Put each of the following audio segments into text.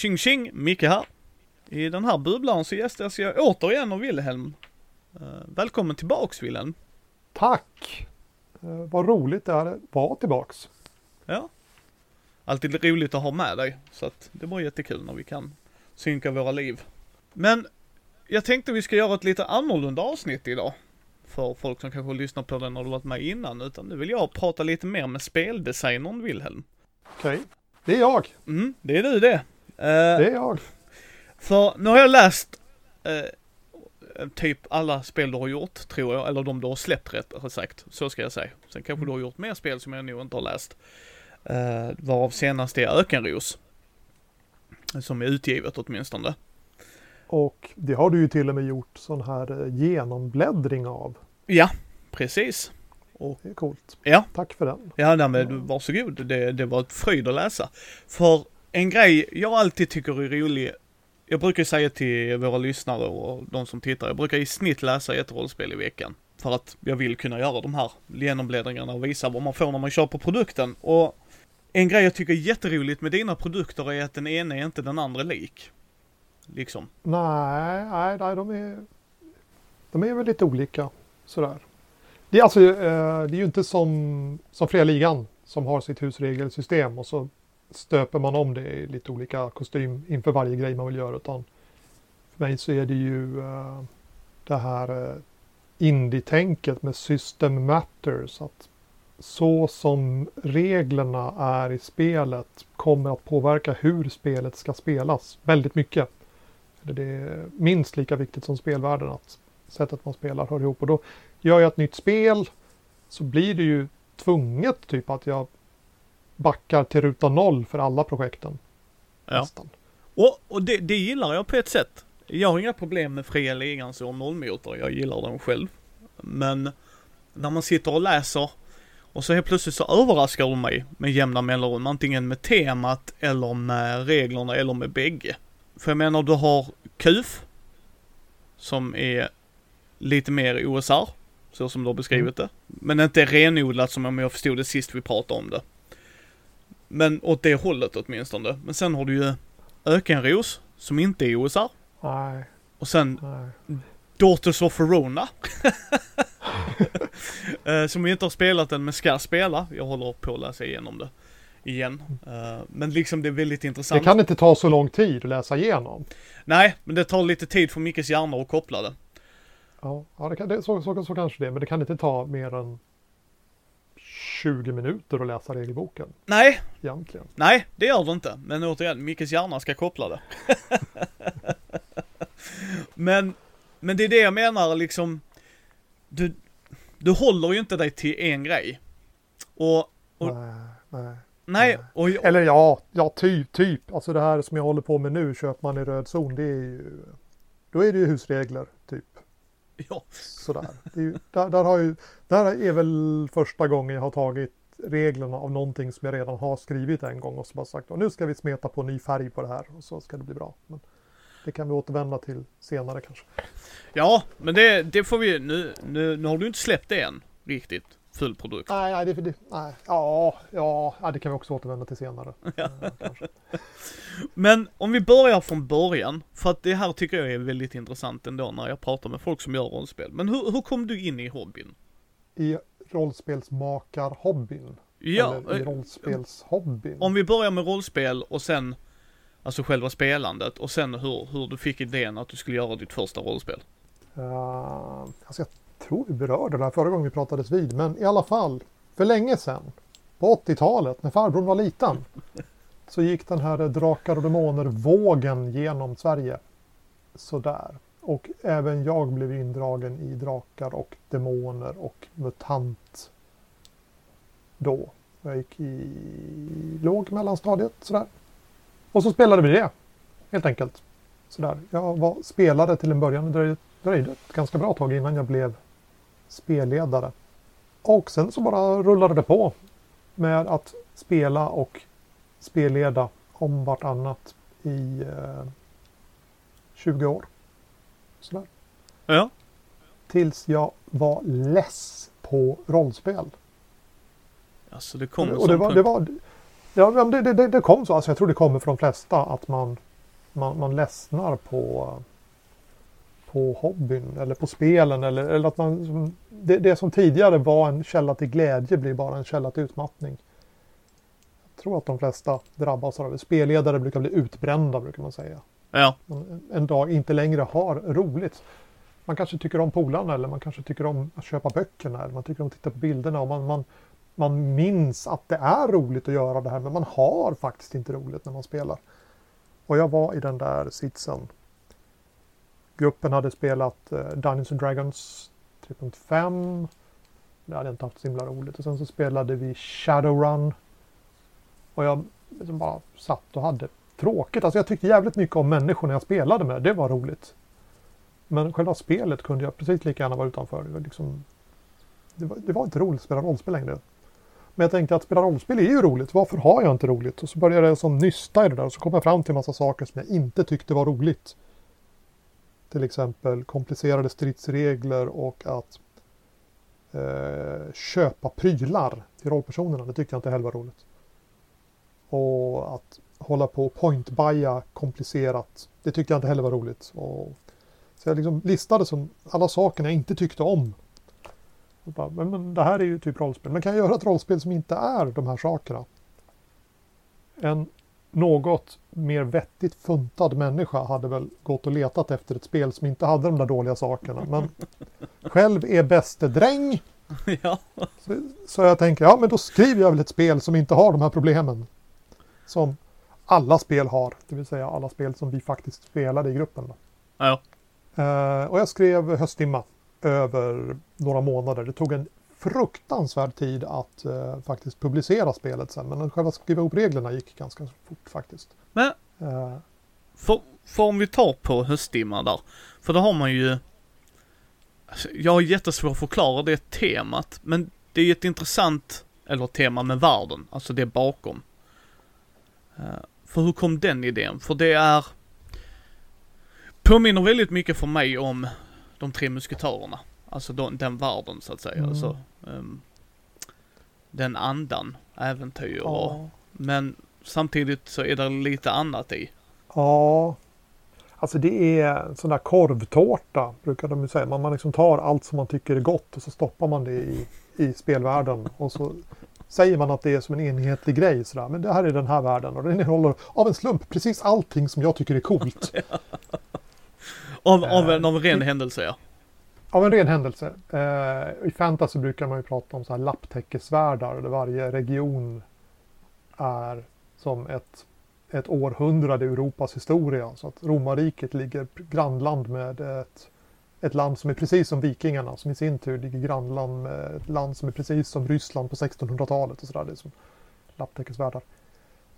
Tjing tjing, Micke här. I den här bubblan så gästas jag återigen av Wilhelm. Uh, välkommen tillbaks Wilhelm. Tack! Uh, vad roligt det är att vara tillbaks. Ja. Alltid roligt att ha med dig. Så att det var jättekul när vi kan synka våra liv. Men jag tänkte vi ska göra ett lite annorlunda avsnitt idag. För folk som kanske lyssnar på den när du varit med innan. Utan nu vill jag prata lite mer med speldesignern Wilhelm. Okej, okay. det är jag. Mm, det är du det. Uh, det är jag. För nu har jag läst uh, typ alla spel du har gjort, tror jag, eller de du har släppt rätt sagt, så ska jag säga. Sen kanske du har gjort mer spel som jag nog inte har läst. Uh, varav senast är Ökenros. Som är utgivet åtminstone. Och det har du ju till och med gjort sån här genombläddring av. Ja, precis. Och, det är coolt. Ja. Tack för den. Ja, nej, men varsågod. Det, det var ett fröjd att läsa. För en grej jag alltid tycker är rolig, jag brukar säga till våra lyssnare och de som tittar, jag brukar i snitt läsa ett rollspel i veckan. För att jag vill kunna göra de här genombläddringarna och visa vad man får när man köper produkten. Och en grej jag tycker är jätteroligt med dina produkter är att den ena är inte den andra lik. Liksom. Nej, nej, nej de är, de är väl lite olika sådär. Det är alltså, eh, det är ju inte som, som Fria Ligan som har sitt husregelsystem och så stöper man om det i lite olika kostym inför varje grej man vill göra. Utan för mig så är det ju uh, det här uh, indie-tänket med system matters. Att så som reglerna är i spelet kommer att påverka hur spelet ska spelas väldigt mycket. Det är minst lika viktigt som spelvärlden att sättet man spelar hör ihop. Och då gör jag ett nytt spel så blir det ju tvunget typ att jag backar till ruta noll för alla projekten. Ja. Nästan. Och, och det, det gillar jag på ett sätt. Jag har inga problem med fria ligans och nollmotor, jag gillar dem själv. Men när man sitter och läser och så helt plötsligt så överraskar de mig med jämna mellanrum, antingen med temat eller med reglerna eller med bägge. För jag menar, du har KUF, som är lite mer OSR, så som du har beskrivit mm. det. Men inte renodlat som om jag förstod det sist vi pratade om det. Men åt det hållet åtminstone. Men sen har du ju Ökenros, som inte är OSR. Nej. Och sen Nej. Daughters of Verona. Eh, som vi inte har spelat än, men ska spela. Jag håller på att läsa igenom det igen. Uh, men liksom det är väldigt intressant. Det kan inte ta så lång tid att läsa igenom. Nej, men det tar lite tid för Mickes hjärna att koppla det. Ja, ja det kan, det, så, så, så kanske det men det kan inte ta mer än 20 minuter att läsa regelboken. Nej. Egentligen. Nej, det gör det inte. Men återigen, Mickes hjärna ska koppla det. men, men det är det jag menar liksom. Du, du håller ju inte dig till en grej. Och, och nej, nej. Nej, och jag, Eller ja, ja typ, typ. Alltså det här som jag håller på med nu, köper man i röd zon, det är ju... Då är det ju husregler. Ja. Sådär. Ju, där, där, har ju, där är väl första gången jag har tagit reglerna av någonting som jag redan har skrivit en gång och så bara sagt och nu ska vi smeta på ny färg på det här och så ska det bli bra. Men det kan vi återvända till senare kanske. Ja, men det, det får vi, nu, nu, nu har du inte släppt det än riktigt full produkt. Nej, nej, det, det, nej. Ja, ja, det kan vi också återvända till senare. Ja. Men om vi börjar från början, för att det här tycker jag är väldigt intressant ändå när jag pratar med folk som gör rollspel. Men hur, hur kom du in i hobbyn? I rollspelsmakarhobbyn? Ja. Eller i eh, rollspelshobbyn? Om vi börjar med rollspel och sen, alltså själva spelandet och sen hur, hur du fick idén att du skulle göra ditt första rollspel. Uh, alltså jag tror vi berörde det här förra gången vi pratades vid, men i alla fall, för länge sedan, på 80-talet, när farbrorn var liten, så gick den här Drakar och Demoner-vågen genom Sverige. Sådär. Och även jag blev indragen i Drakar och Demoner och MUTANT då. Jag gick i låg mellanstadiet sådär. Och så spelade vi det, helt enkelt. Sådär. Jag var spelare till en början. Det dröjde, dröjde ett ganska bra tag innan jag blev spelledare. Och sen så bara rullade det på med att spela och spelleda om vartannat i eh, 20 år. Sådär. Ja. Tills jag var less på rollspel. Alltså det kom och det var, det var Ja, det, det, det kom så. Alltså jag tror det kommer från de flesta att man, man, man ledsnar på, på hobbyn eller på spelen. Eller, eller att man, det, det som tidigare var en källa till glädje blir bara en källa till utmattning. Jag tror att de flesta drabbas av det. Spelledare brukar bli utbrända brukar man säga. Ja, Man en dag inte längre har roligt. Man kanske tycker om polarna eller man kanske tycker om att köpa böckerna eller man tycker om att titta på bilderna och man, man, man minns att det är roligt att göra det här men man har faktiskt inte roligt när man spelar. Och jag var i den där sitsen. Gruppen hade spelat eh, Dungeons and Dragons 3.5. Det hade jag inte haft så himla roligt. Och sen så spelade vi Shadowrun. Och jag liksom bara satt och hade tråkigt. Alltså jag tyckte jävligt mycket om människorna jag spelade med. Det var roligt. Men själva spelet kunde jag precis lika gärna vara utanför. Det var, liksom, det var, det var inte roligt att spela rollspel längre. Men jag tänkte att spela rollspel är ju roligt. Varför har jag inte roligt? Och så började jag som nysta i det där. Och så kom jag fram till en massa saker som jag inte tyckte var roligt. Till exempel komplicerade stridsregler och att eh, köpa prylar till rollpersonerna. Det tyckte jag inte heller var roligt. Och att hålla på och pointbuya komplicerat. Det tyckte jag inte heller var roligt. Och så jag liksom listade som alla saker jag inte tyckte om. Och bara, men, men det här är ju typ rollspel. Men kan jag göra ett rollspel som inte är de här sakerna? En något mer vettigt funtad människa hade väl gått och letat efter ett spel som inte hade de där dåliga sakerna. Men själv är bäste dräng. ja. Så, så jag tänker, ja men då skriver jag väl ett spel som inte har de här problemen. Som alla spel har, det vill säga alla spel som vi faktiskt spelade i gruppen. Ja. Eh, och jag skrev Höstdimma över några månader. Det tog en fruktansvärd tid att eh, faktiskt publicera spelet sen. Men själva skriva ihop reglerna gick ganska fort faktiskt. Men Eh, För, för om vi tar på höstdimman där, för då har man ju, alltså, jag har jättesvårt att förklara det temat, men det är ju ett intressant, eller tema med världen, alltså det bakom. Eh, för hur kom den idén? För det är, påminner väldigt mycket för mig om de tre musketörerna. Alltså den, den världen så att säga. Mm. Alltså, ehm, den andan, äventyr och, ja. men samtidigt så är det lite annat i. ja. Alltså det är en sån där korvtårta brukar de ju säga. Man, man liksom tar allt som man tycker är gott och så stoppar man det i, i spelvärlden. Och så säger man att det är som en enhetlig grej. Sådär. Men det här är den här världen och den innehåller av en slump precis allting som jag tycker är coolt. Av, av, en, Eh, av en ren händelse ja. Av en ren händelse. Eh, I fantasy brukar man ju prata om så här lapptäckesvärldar där varje region är som ett, ett århundrade i Europas historia. Så att romarriket ligger grannland med ett, ett land som är precis som vikingarna som i sin tur ligger grannland med ett land som är precis som Ryssland på 1600-talet och sådär. Det är som lapptäckesvärldar.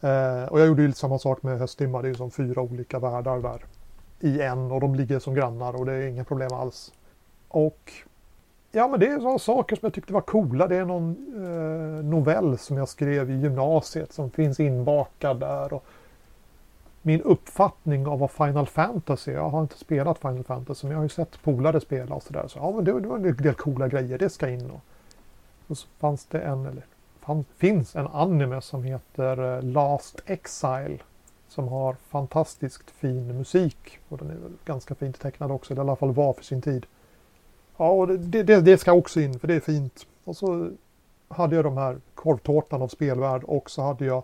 Eh, och jag gjorde ju lite samma sak med Höstdimma. Det är ju som fyra olika världar där i en och de ligger som grannar och det är inga problem alls. Och ja, men det är sådana saker som jag tyckte var coola. Det är någon eh, novell som jag skrev i gymnasiet som finns inbakad där. Och min uppfattning av vad Final Fantasy, jag har inte spelat Final Fantasy men jag har ju sett polare spela och sådär. Så ja, men det, det var en del coola grejer, det ska in. Och så fanns det en, eller fann, finns en anime som heter eh, Last Exile som har fantastiskt fin musik. Och den är ganska fint tecknad också, eller i alla fall var för sin tid. Ja, och det, det, det ska också in, för det är fint. Och så hade jag de här korvtårtan av spelvärld och så hade jag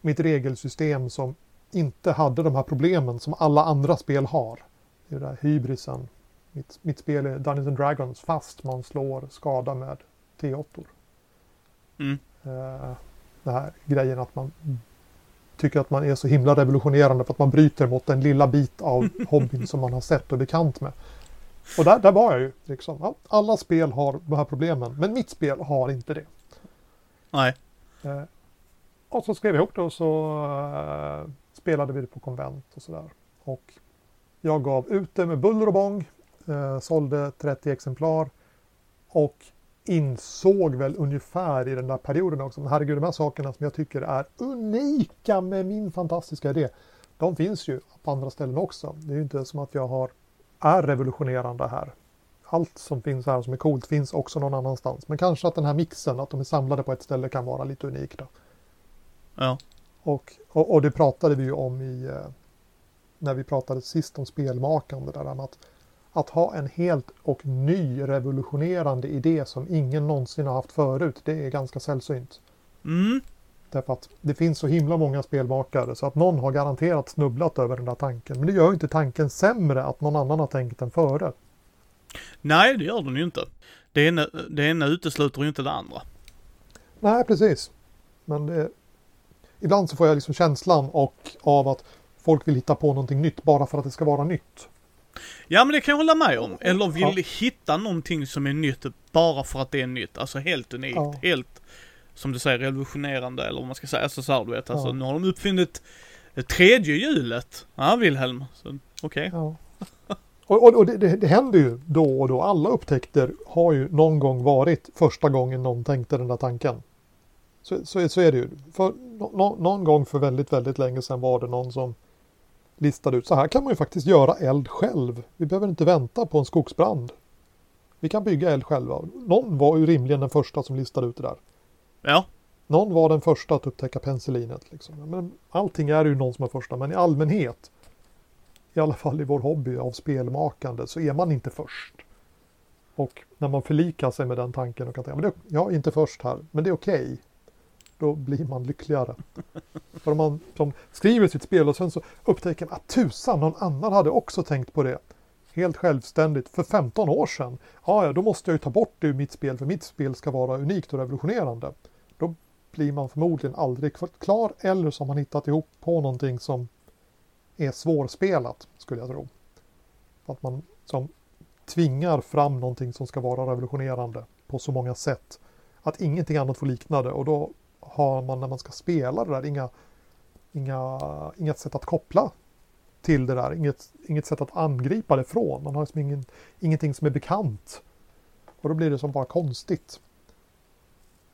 mitt regelsystem som inte hade de här problemen som alla andra spel har. Det är det där hybrisen. Mitt, mitt spel är Dungeons and Dragons fast man slår skada med T8. Mm. Eh, den här grejen att man tycker att man är så himla revolutionerande för att man bryter mot en lilla bit av hobbyn som man har sett och bekant med. Och där, där var jag ju. Liksom. Alla spel har de här problemen, men mitt spel har inte det. Nej. Eh, och så skrev jag ihop det och så eh, spelade vi det på konvent och sådär. Och jag gav ut det med buller och bång, eh, sålde 30 exemplar och insåg väl ungefär i den där perioden också, men herregud de här sakerna som jag tycker är unika med min fantastiska idé, de finns ju på andra ställen också. Det är ju inte som att jag har, är revolutionerande här. Allt som finns här som är coolt finns också någon annanstans. Men kanske att den här mixen, att de är samlade på ett ställe kan vara lite unik då. Ja. Och, och, och det pratade vi ju om i eh, när vi pratade sist om spelmakande. Där att, att ha en helt och ny revolutionerande idé som ingen någonsin har haft förut. Det är ganska sällsynt. Mm. Därför att det finns så himla många spelmakare så att någon har garanterat snubblat över den där tanken. Men det gör ju inte tanken sämre att någon annan har tänkt den före. Nej, det gör den ju inte. Det ena, det ena utesluter ju inte det andra. Nej, precis. Men det, ibland så får jag liksom känslan och av att folk vill hitta på någonting nytt bara för att det ska vara nytt. Ja men det kan jag hålla med om. Eller vill ja. hitta någonting som är nytt bara för att det är nytt. Alltså helt unikt. Ja. Helt, som du säger, revolutionerande eller vad man ska säga. Alltså så här, du vet. Alltså ja. nu har de uppfunnit tredje hjulet. Ja, Wilhelm. Okej. Okay. Ja. Och, och, och det, det, det, händer ju då och då. Alla upptäckter har ju någon gång varit första gången någon tänkte den där tanken. Så, så, så är det ju. För, no, någon gång för väldigt, väldigt länge sedan var det någon som listade ut. Så här kan man ju faktiskt göra eld själv. Vi behöver inte vänta på en skogsbrand. Vi kan bygga eld själva. Någon var ju rimligen den första som listade ut det där. Ja. Någon var den första att upptäcka penicillinet. Liksom. Men allting är ju någon som är första, men i allmänhet, i alla fall i vår hobby av spelmakande, så är man inte först. Och när man förlikar sig med den tanken och kan tänka, men det, jag är inte först här, men det är okej. Okay då blir man lyckligare. För om man som skriver sitt spel och sen så upptäcker man att tusan, någon annan hade också tänkt på det. Helt självständigt för 15 år sedan. Ja, ja, då måste jag ju ta bort det ur mitt spel för mitt spel ska vara unikt och revolutionerande. Blir man förmodligen aldrig klar eller så har man hittat ihop på någonting som är svårspelat, skulle jag tro. Att man som tvingar fram någonting som ska vara revolutionerande på så många sätt att ingenting annat får likna det och då har man när man ska spela det där inga, inga, inget sätt att koppla till det där, inget, inget sätt att angripa det från. Man har liksom ingen, ingenting som är bekant. Och då blir det som bara konstigt.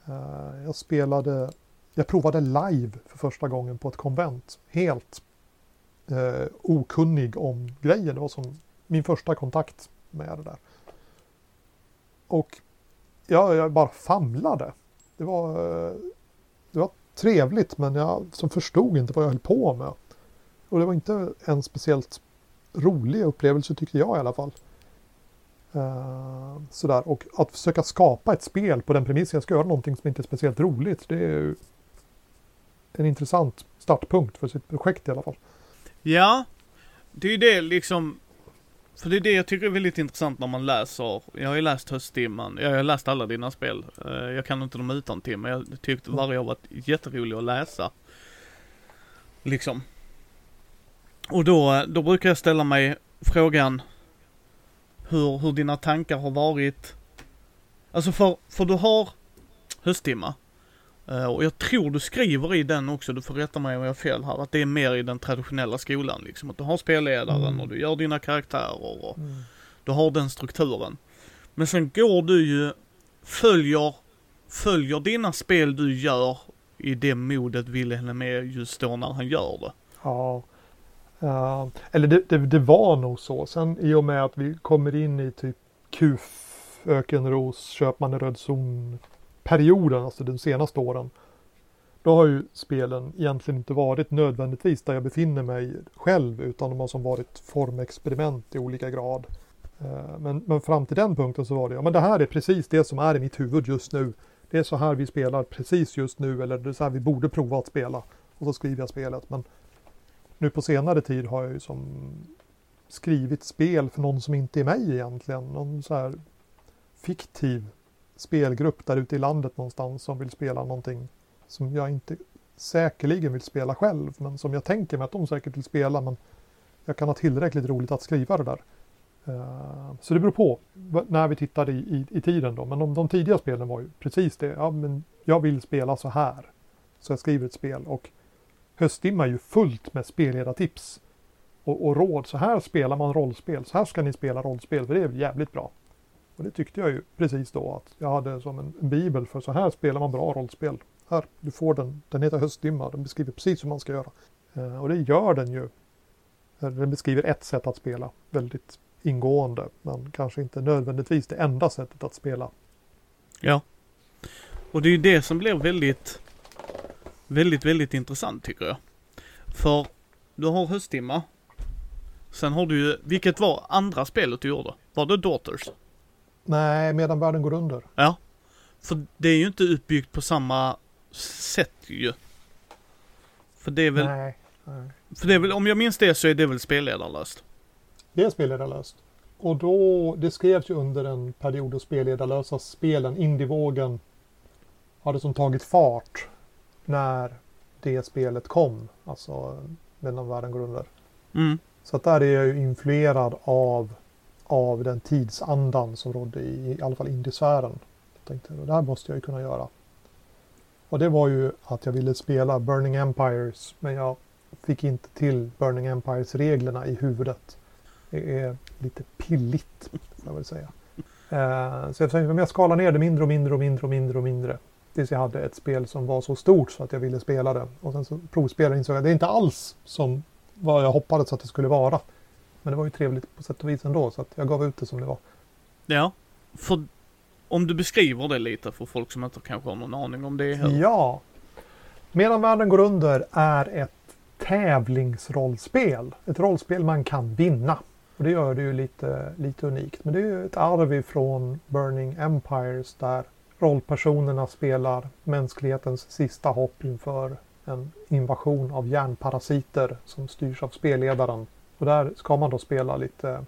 Eh, jag spelade, jag provade live för första gången på ett konvent. Helt eh, okunnig om grejen. Det var som min första kontakt med det där. Och ja, jag bara famlade. Det var, eh, det var trevligt men jag som förstod inte vad jag höll på med. Och det var inte en speciellt rolig upplevelse tyckte jag i alla fall. Uh, sådär. Och att försöka skapa ett spel på den premissen jag ska göra någonting som inte är speciellt roligt. Det är ju en intressant startpunkt för sitt projekt i alla fall. Ja, det är ju det liksom för det är det jag tycker är väldigt intressant när man läser, jag har ju läst Höstdimman, jag har läst alla dina spel. Eh, jag kan inte dem utan till men jag tyckte varje har varit jätterolig att läsa. Liksom. Och då, då brukar jag ställa mig frågan hur, hur dina tankar har varit. Alltså för, för du har Hösttimma. Uh, och jag tror du skriver i den också, du får rätta mig om jag har fel här, att det är mer i den traditionella skolan liksom. Att du har spelledaren mm. och du gör dina karaktärer och mm. du har den strukturen. Men sen går du ju, följer, följer dina spel du gör i det modet Wilhelm är just då när han gör det. Ja. Uh, eller det, det, det, var nog så. Sen i och med att vi kommer in i typ KUF, Ökenros, Köpman i röd zon perioden, alltså de senaste åren, då har ju spelen egentligen inte varit nödvändigtvis där jag befinner mig själv utan de har som varit formexperiment i olika grad. Eh, men, men fram till den punkten så var det, ja men det här är precis det som är i mitt huvud just nu. Det är så här vi spelar precis just nu eller det är så här vi borde prova att spela. Och så skriver jag spelet. Men nu på senare tid har jag ju som skrivit spel för någon som inte är mig egentligen. Någon så här fiktiv spelgrupp där ute i landet någonstans som vill spela någonting som jag inte säkerligen vill spela själv men som jag tänker mig att de säkert vill spela men jag kan ha tillräckligt roligt att skriva det där. Eh, så det beror på när vi tittar i, i, i tiden då. Men de, de, tidiga spelen var ju precis det. Ja, men jag vill spela så här. Så jag skriver ett spel och Höstdimma är ju fullt med spelledartips och, och råd. Så här spelar man rollspel. Så här ska ni spela rollspel för det är jävligt bra. Och det tyckte jag ju precis då att jag hade som en, en bibel för så här spelar man bra rollspel. Här, du får den, den heter Höstdimma, den beskriver precis hur man ska göra. Eh, och det gör den ju. Eh, den beskriver ett sätt att spela väldigt ingående, men kanske inte nödvändigtvis det enda sättet att spela. Ja. Och det är ju det som blir väldigt, väldigt, väldigt intressant tycker jag. För du har hösttimma. Sen har du ju, vilket var andra spelet du gjorde? Var det Daughters? Nej, medan världen går under. Ja. För det är ju inte utbyggt på samma sätt ju. För det är väl, Nej. nej. för det är väl, om jag minns det så är det väl spelledarlöst. Det är spelledarlöst. Och då, det skrevs ju under en period då spelledarlösa spelen, indievågen, hade som tagit fart när det spelet kom. Alltså medan världen går under. Mm. Så att där är jag ju influerad av, av den tidsandan som rådde i, i alla fall indiesfären. Jag tänkte, det här måste jag ju kunna göra. Och det var ju att jag ville spela Burning Empires men jag fick inte till Burning Empires-reglerna i huvudet. Det är lite pilligt, får jag väl säga. Eh, så jag tänkte, men jag skalar ner det mindre och mindre och mindre och mindre och mindre. Tills jag hade ett spel som var så stort så att jag ville spela det. Och sen så provspelade insåg jag att det är inte alls som vad jag hoppades att det skulle vara. Men det var ju trevligt på sätt och vis ändå så att jag gav ut det som det var. Ja. För om du beskriver det lite för folk som inte kanske har någon aning om det heller. Ja. Medan världen går under är ett tävlingsrollspel. Ett rollspel man kan vinna. Och det gör det ju lite, lite unikt. Men det är ju ett arv ifrån Burning Empires där rollpersonerna spelar mänsklighetens sista hopp inför en invasion av järnparasiter som styrs av spelledaren. Och där ska man då spela lite,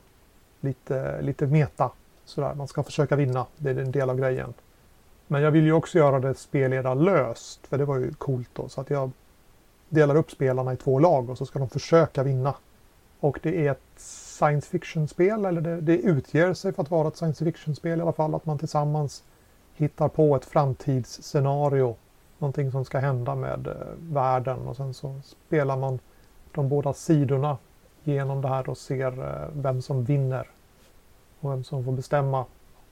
lite, lite meta. Sådär. Man ska försöka vinna, det är en del av grejen. Men jag vill ju också göra det spelledarlöst, för det var ju coolt då. Så att jag delar upp spelarna i två lag och så ska de försöka vinna. Och det är ett science fiction-spel, eller det, det utger sig för att vara ett science fiction-spel i alla fall. Att man tillsammans hittar på ett framtidsscenario. Någonting som ska hända med eh, världen och sen så spelar man de båda sidorna genom det här och ser eh, vem som vinner. Och vem som får bestämma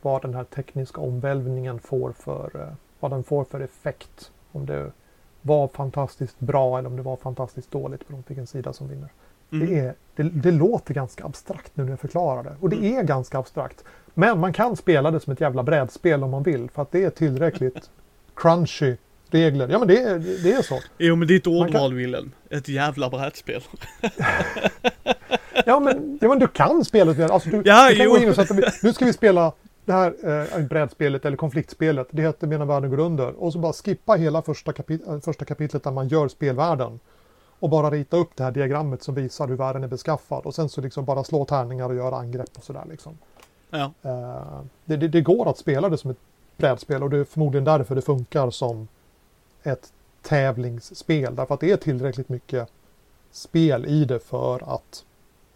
vad den här tekniska omvälvningen får för, eh, vad den får för effekt. Om det var fantastiskt bra eller om det var fantastiskt dåligt beroende på vilken sida som vinner. Mm. Det, är, det, det låter ganska abstrakt nu när jag förklarar det. Och det Mm. är ganska abstrakt. Men man kan spela det som ett jävla brädspel om man vill. För att det är tillräckligt crunchy regler. Ja men det, är- det är så. Jo men ditt Man kan- ordval Wilhelm. Ett jävla brädspel. Ja men, ja, men du kan spela det. Alltså, du, Ja, du kan jo. gå in och sätta, nu ska vi spela det här eh, brädspelet eller konfliktspelet. Det heter Medan världen går under. Och så bara skippa hela första, kapit äh, första kapitlet där man gör spelvärlden. Och bara rita upp det här diagrammet som visar hur världen är beskaffad. Och sen så liksom bara slå tärningar och göra angrepp och sådär liksom. Ja. Eh, det, det, det går att spela det som ett brädspel och det är förmodligen därför det funkar som ett tävlingsspel. Därför att det är tillräckligt mycket spel i det för att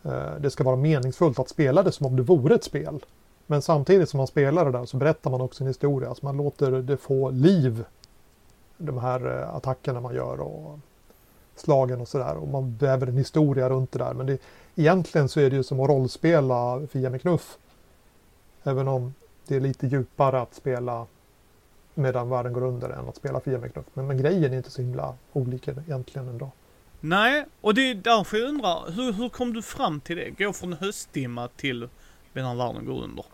eh, det ska vara meningsfullt att spela det som om det vore ett spel. Men samtidigt som man spelar det där så berättar man också en historia. Så man låter det få liv. De här eh, attackerna man gör och slagen och sådär. Och man väver en historia runt det där. Men det, egentligen så är det ju som att rollspela Fia med knuff. Även om det är lite djupare att spela medan världen går under än att spela Fia med knuff. Men, men grejen är inte så himla olika egentligen ändå. Nej, och det är därför jag undrar, hur, hur kom du fram till det? Gå från hösttimma till medan världen går under?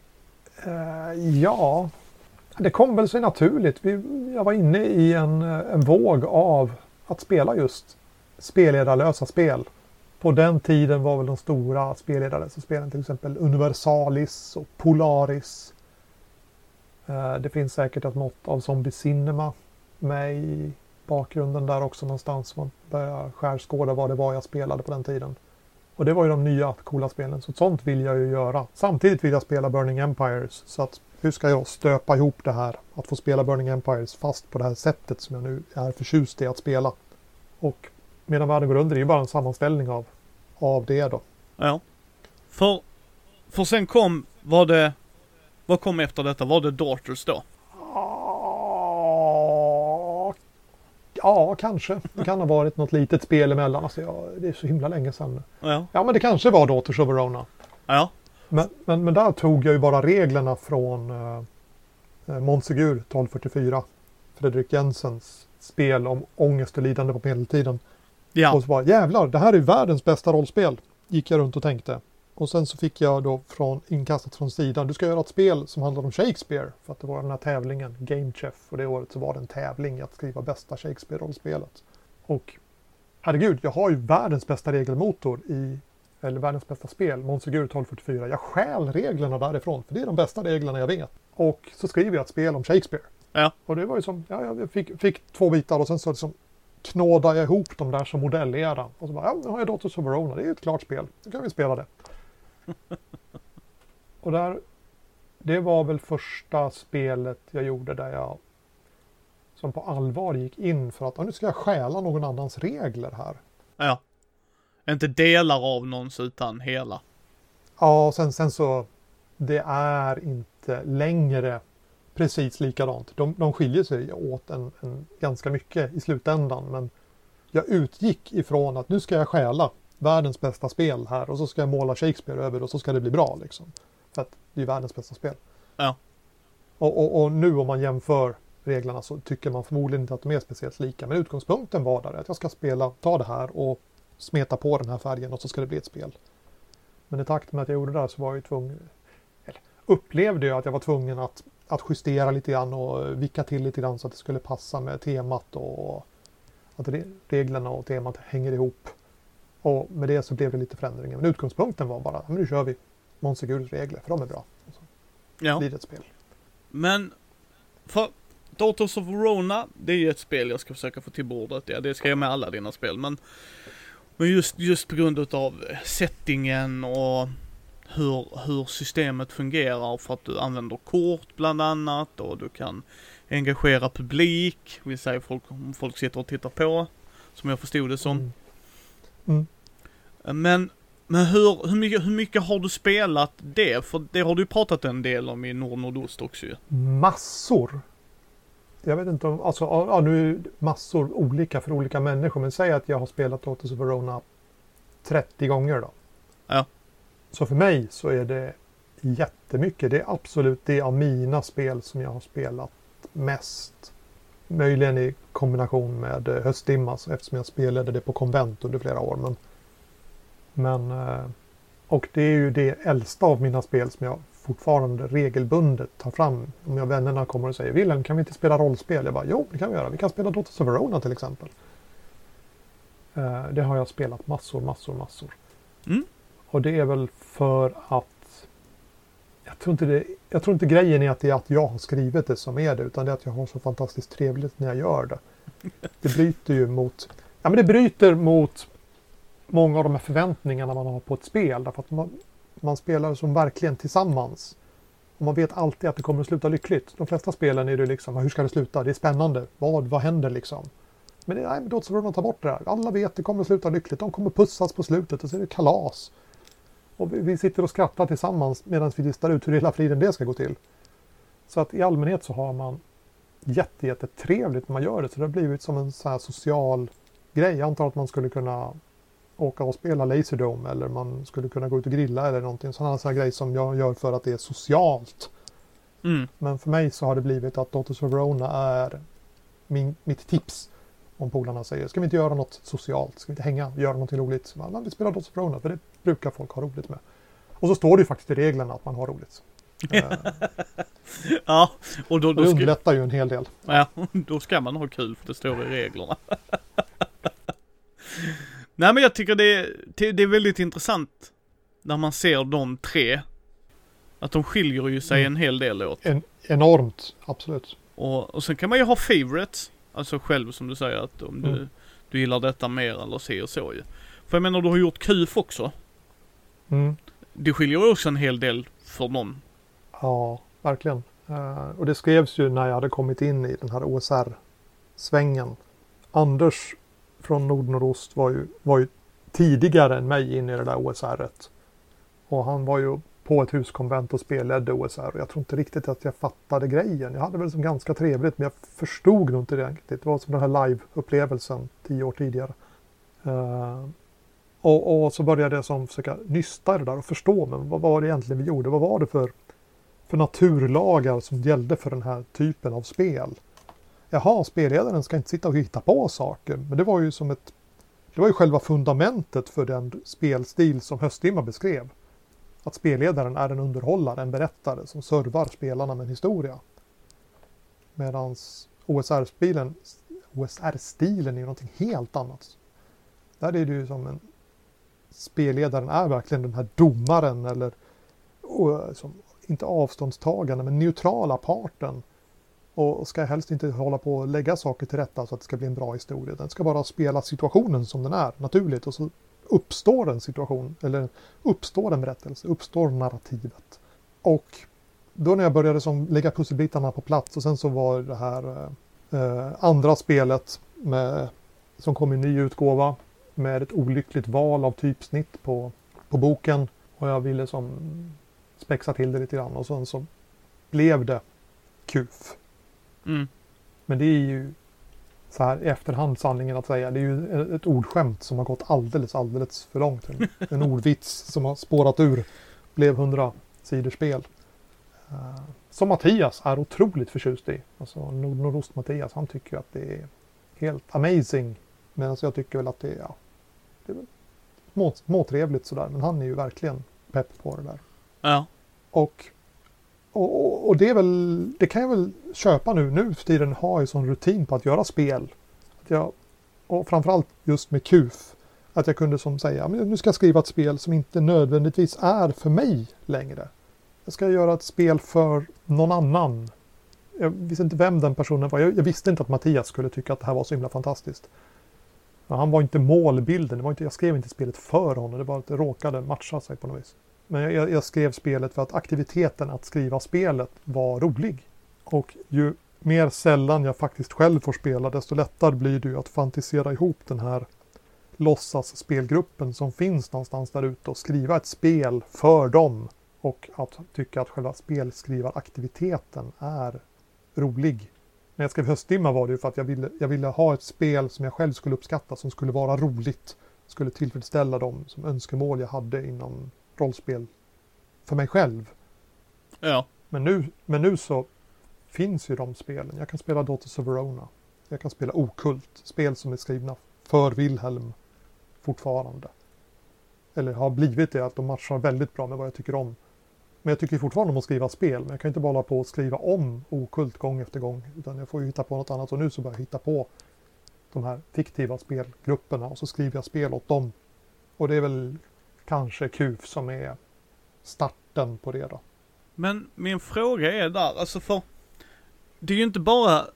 Eh, ja, det kom väl sig naturligt. Vi, jag var inne i en, eh, en våg av att spela just spelledarlösa spel. På den tiden var väl de stora spelledarlösa spelen till exempel Universalis och Polaris. Eh, det finns säkert ett mått av Zombie Cinema med i bakgrunden där också någonstans. Man börjar skärskåda vad det var jag spelade på den tiden. Och det var ju de nya coola spelen, så sånt vill jag ju göra. Samtidigt vill jag spela Burning Empires, så att hur ska jag stöpa ihop det här? Att få spela Burning Empires fast på det här sättet som jag nu är förtjust i att spela. Och Medan världen går under är ju bara en sammanställning av, av det då. Ja. För, för sen kom, var det, vad kom efter detta? Var det Daughters då? Ja, Ja, kanske. Det kan ha varit något litet spel emellan. Alltså, ja, det är så himla länge sedan. Ja. Ja, men det kanske var Daughters of Verona. Ja. Men, men, men där tog jag ju bara reglerna från eh, Montsegur 1244. Fredrik Jensens spel om ångest och lidande på medeltiden. Ja. Och så bara jävlar, det här är världens bästa rollspel. Gick jag runt och tänkte. Och sen så fick jag då från inkastat från sidan. Du ska göra ett spel som handlar om Shakespeare. För att det var den här tävlingen, Game Chef. Och det året så var det en tävling att skriva bästa Shakespeare-rollspelet. Och herregud, jag har ju världens bästa regelmotor i, eller världens bästa spel, Monsegur 1244. Jag stjäl reglerna därifrån, för det är de bästa reglerna jag vet. Och så skriver jag ett spel om Shakespeare. Ja. Och det var ju som, ja, jag fick, fick två bitar och sen så liksom knådade jag ihop dem där som modellera. Och så bara, ja, nu har jag Daughters of Verona, det är ju ett klart spel. Nu kan vi spela det. och där, det var väl första spelet jag gjorde där jag som på allvar gick in för att nu ska jag stjäla någon annans regler här. Ja. Inte delar av någons utan hela. Ja, sen, sen så det är inte längre precis likadant. De, de skiljer sig åt en, en, ganska mycket i slutändan. Men jag utgick ifrån att nu ska jag stjäla världens bästa spel här och så ska jag måla Shakespeare över och så ska det bli bra liksom. För att det är världens bästa spel. Ja. Och, och, och nu om man jämför reglerna så tycker man förmodligen inte att de är speciellt lika. Men utgångspunkten var där att jag ska spela, ta det här och smeta på den här färgen och så ska det bli ett spel. Men i takt med att jag gjorde det där så var jag ju tvungen, eller upplevde jag att jag var tvungen att, att justera lite grann och vicka till lite grann så att det skulle passa med temat och att reglerna och temat hänger ihop. Och med det så blev det lite förändringar. Men utgångspunkten var bara, men nu kör vi Monsegurs regler för de är bra. Och så Ja. blir det ett spel. Men, för Daughters of Verona, det är ju ett spel jag ska försöka få till bordet. Ja, det ska jag med alla dina spel, men men just, just på grund utav settingen och hur, hur systemet fungerar för att du använder kort bland annat och du kan engagera publik, vill säga folk, om folk sitter och tittar på, som jag förstod det som. Mm. Mm. Men, men hur, hur, mycket, hur mycket har du spelat det? För det har du pratat en del om i Nord Nordost också ju. Massor. Jag vet inte om, alltså ja, nu är massor olika för olika människor. Men säg att jag har spelat Daughters of Verona 30 gånger då. Ja. Så för mig så är det jättemycket. Det är absolut det av mina spel som jag har spelat mest. Möjligen i kombination med eh, Höstdimma eftersom jag spelade det på konvent under flera år. Men, men, eh, och det är ju det äldsta av mina spel som jag fortfarande regelbundet tar fram. Om jag vännerna kommer och säger Wilhelm kan vi inte spela rollspel? Jag bara jo det kan vi göra. Vi kan spela Daughters of Verona till exempel. Eh, det har jag spelat massor, massor, massor. Mm. Och det är väl för att jag tror, inte det, jag tror inte grejen är att det är att jag har skrivit det som är det utan det är att jag har så fantastiskt trevligt när jag gör det. Det bryter ju mot Ja men det bryter mot många av de här förväntningarna man har på ett spel. Därför att man, man spelar som verkligen tillsammans. Och man vet alltid att det kommer att sluta lyckligt. De flesta spelen är det liksom, hur ska det sluta? Det är spännande. Vad, vad händer liksom? Men det, nej, då så man ta bort det där. Alla vet att det kommer att sluta lyckligt. De kommer pussas på slutet och så är det kalas. Och vi, sitter och skrattar tillsammans medan vi listar ut hur hela friden det ska gå till. Så att i allmänhet så har man jätte, jättetrevligt när man gör det. Så det har blivit som en så social grej. Jag antar att man skulle kunna åka och spela Laserdome eller man skulle kunna gå ut och grilla eller någonting. Sådana här grejer som jag gör för att det är socialt. Mm. Men för mig så har det blivit att Daughters of Verona är min, mitt tips. Om polarna säger, ska vi inte göra något socialt? Ska vi inte hänga och göra någonting roligt? Så man, vi spelar Daughters of Verona, för det brukar folk ha roligt med. Och så står det ju faktiskt i reglerna att man har roligt. Eh, Ja, och då, då, det underlättar ju en hel del. ja, då ska man ha kul för det står i reglerna. Nej men jag tycker det är, det är väldigt intressant när man ser de tre. Att de skiljer ju sig Mm. en hel del åt. En, enormt, absolut. Och, och sen kan man ju ha favorites. Alltså själv som du säger att om du, Mm. du gillar detta mer eller så och så ju. För jag menar du har gjort QF också. Mm. Det skiljer också en hel del för dem. Ja, verkligen. Eh, och det skrevs ju när jag hade kommit in i den här OSR-svängen. Anders från Nordnordost var ju, var ju tidigare än mig in i det där OSR-et. Och han var ju på ett huskonvent och spelledde OSR. Och jag tror inte riktigt att jag fattade grejen. Jag hade väl som ganska trevligt men jag förstod nog inte det riktigt. Det var som den här live-upplevelsen tio år tidigare. Uh, och, och så började jag som försöka nysta i det där och förstå men vad var det egentligen vi gjorde? Vad var det för, för naturlagar som gällde för den här typen av spel? Jaha, spelledaren ska inte sitta och hitta på saker. Men det var ju som ett det var ju själva fundamentet för den spelstil som Höstdimma beskrev. Att spelledaren är en underhållare, en berättare som servar spelarna med en historia. Medan OSR-stilen OSR-stilen är någonting helt annat. Där är det ju som en spelledaren är verkligen den här domaren eller och, som, inte avståndstagande men neutrala parten. Och ska helst inte hålla på och lägga saker till rätta så att det ska bli en bra historia. Den ska bara spela situationen som den är naturligt och så uppstår en situation eller uppstår en berättelse, uppstår narrativet. Och då när jag började som lägga pusselbitarna på plats och sen så var det här eh, andra spelet med, som kom i ny utgåva med ett olyckligt val av typsnitt på, på boken och jag ville som spexa till det lite grann och sen så blev det KUF. Mm. Men det är ju så här i efterhand sanningen att säga. Det är ju ett ordskämt som har gått alldeles, alldeles för långt. En, en ordvits som har spårat ur. Blev hundra sidor spel. Uh, som Mattias är otroligt förtjust i. Alltså Nord Nordost-Mattias, han tycker att det är helt amazing. Medan jag tycker väl att det är, ja, det är små, småtrevligt sådär. Men han är ju verkligen pepp på det där. Ja. Och, och, och det är väl, det kan jag väl köpa nu. Nu för tiden har jag sån rutin på att göra spel. Att jag, och framförallt just med KUF. Att jag kunde som säga, nu ska jag skriva ett spel som inte nödvändigtvis är för mig längre. Jag ska göra ett spel för någon annan. Jag visste inte vem den personen var. Jag, jag visste inte att Mattias skulle tycka att det här var så himla fantastiskt. Han var inte målbilden. Det var inte, jag skrev inte spelet för honom. Det var att det råkade matcha sig på något vis. Men jag, jag, skrev spelet för att aktiviteten att skriva spelet var rolig. Och ju mer sällan jag faktiskt själv får spela desto lättare blir det ju att fantisera ihop den här låtsasspelgruppen som finns någonstans där ute och skriva ett spel för dem. Och att tycka att själva spelskrivaraktiviteten är rolig. När jag skrev Höstdimma var det ju för att jag ville, jag ville ha ett spel som jag själv skulle uppskatta, som skulle vara roligt. Skulle tillfredsställa de som önskemål jag hade inom rollspel för mig själv. Ja. Men nu, men nu så finns ju de spelen. Jag kan spela Daughters of Verona. Jag kan spela Okult, spel som är skrivna för Wilhelm fortfarande. Eller har blivit det, att de matchar väldigt bra med vad jag tycker om. Men jag tycker fortfarande om att skriva spel, men jag kan inte bara hålla på och skriva om Okult gång efter gång. Utan jag får ju hitta på något annat och nu så börjar jag hitta på de här fiktiva spelgrupperna och så skriver jag spel åt dem. Och det är väl kanske KUF som är starten på det då. Men min fråga är där, alltså för det är ju inte bara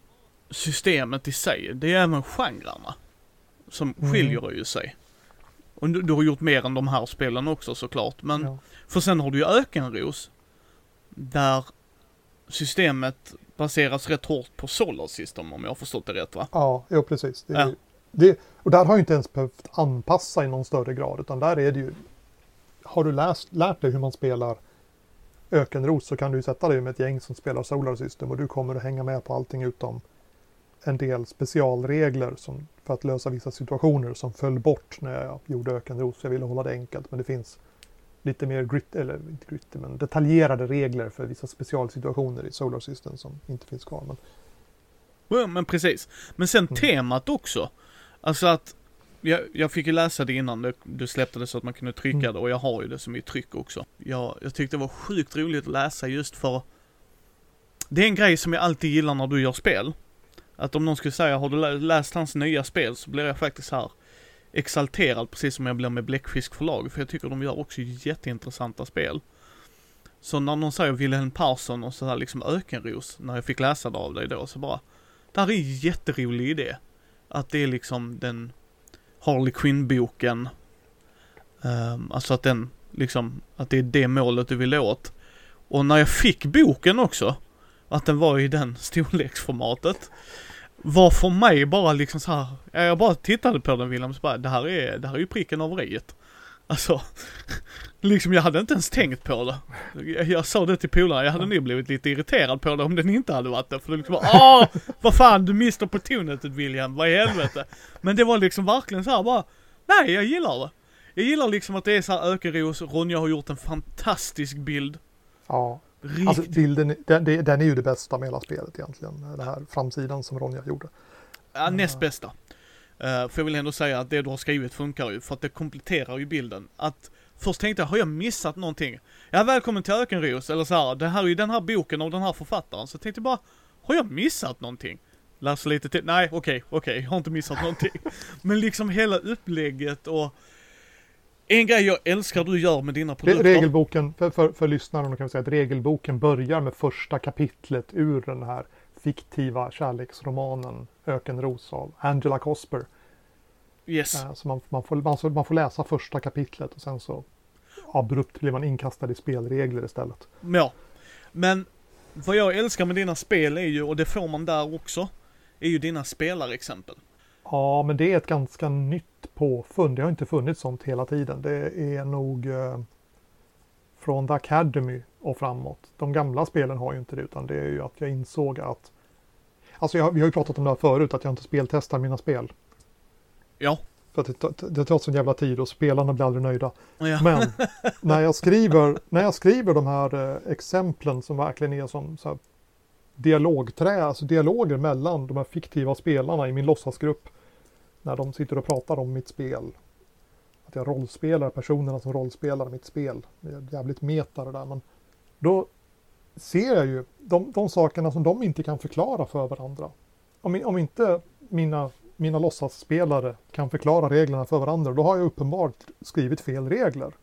systemet i sig, det är även genrerna som mm. skiljer ju sig. Och du, du, har gjort mer än de här spelen också såklart, men ja. för sen har du ju Ökenros där systemet baseras rätt hårt på Solar System om jag har förstått det rätt va? Ja, jo precis. Det, ja. det, och där har jag inte ens behövt anpassa i någon större grad utan där är det ju har du läst, lärt dig hur man spelar Ökenros så kan du sätta dig med ett gäng som spelar Solar System och du kommer att hänga med på allting utom en del specialregler som, för att lösa vissa situationer som föll bort när jag gjorde Ökenros. Jag ville hålla det enkelt men det finns lite mer grit, eller inte gritty, men detaljerade regler för vissa specialsituationer i Solar System som inte finns kvar. Men, ja, men precis. Men sen mm. temat också. Alltså att jag, jag fick ju läsa det innan det, du släppte det så att man kunde trycka mm. det och jag har ju det som i tryck också. Jag, jag tyckte det var sjukt roligt att läsa just för det är en grej som jag alltid gillar när du gör spel. Att om någon skulle säga, har du läst hans nya spel? Så blir jag faktiskt här exalterad, precis som jag blir med Bläckfisk förlag, för jag tycker de gör också jätteintressanta spel. Så när någon säger Wilhelm Persson och sådär liksom Ökenros, när jag fick läsa det av dig då, så bara, det här är en jätterolig idé. Att det är liksom den Harley Quinn-boken. Um, alltså att den, liksom, att det är det målet du vill åt. Och när jag fick boken också, att den var i den storleksformatet, var för mig bara liksom så här, jag bara tittade på den William så bara, det här är, det här är ju pricken över iet. Alltså, liksom jag hade inte ens tänkt på det. Jag, jag sa det till polare, jag hade nog blivit lite irriterad på det om den inte hade varit det. För det liksom bara, åh, vad fan, du missar på tonetet William, vad i helvete. Men det var liksom verkligen så här bara, nej jag gillar det. Jag gillar liksom att det är så här ökenros, Ronja har gjort en fantastisk bild. Ja. Rikt... Alltså bilden, den, den är ju det bästa med hela spelet egentligen. Den här framsidan som Ronja gjorde. Ja, näst bästa. Uh, för jag vill ändå säga att det du har skrivit funkar ju, för att det kompletterar ju bilden. Att Först tänkte jag, har jag missat någonting? Ja, välkommen till Ökenros, eller så här, det här är ju den här boken av den här författaren. Så jag tänkte bara, har jag missat någonting? läser lite till. Nej, okej, okej, jag har inte missat någonting. Men liksom hela upplägget och en grej jag älskar du gör med dina produkter. Regelboken, för, för, för lyssnaren kan vi säga att regelboken börjar med första kapitlet ur den här fiktiva kärleksromanen Ökenros av Angela Cosper. Yes. Eh, så man, man, får, man, man får läsa första kapitlet och sen så abrupt blir man inkastad i spelregler istället. Ja. Men vad jag älskar med dina spel är ju, och det får man där också, är ju dina spelarexempel. Ja, men det är ett ganska nytt påfund. Det har inte funnits sånt hela tiden. Det är nog eh, från The Academy och framåt. De gamla spelen har ju inte det, utan det är ju att jag insåg att Alltså jag, vi har ju pratat om det här förut, att jag inte speltestar mina spel. Ja. För att det, det tar sån jävla tid och spelarna blir aldrig nöjda. ja. Men när jag skriver, när jag skriver de här eh, exemplen som verkligen är som så här, dialogträ, alltså dialoger mellan de här fiktiva spelarna i min låtsasgrupp. När de sitter och pratar om mitt spel. Att jag rollspelar personerna som rollspelar mitt spel. Det är jävligt meta det där. Men då ser jag ju de, de sakerna som de inte kan förklara för varandra. Om, om inte mina, mina låtsasspelare kan förklara reglerna för varandra, då har jag uppenbart skrivit fel regler.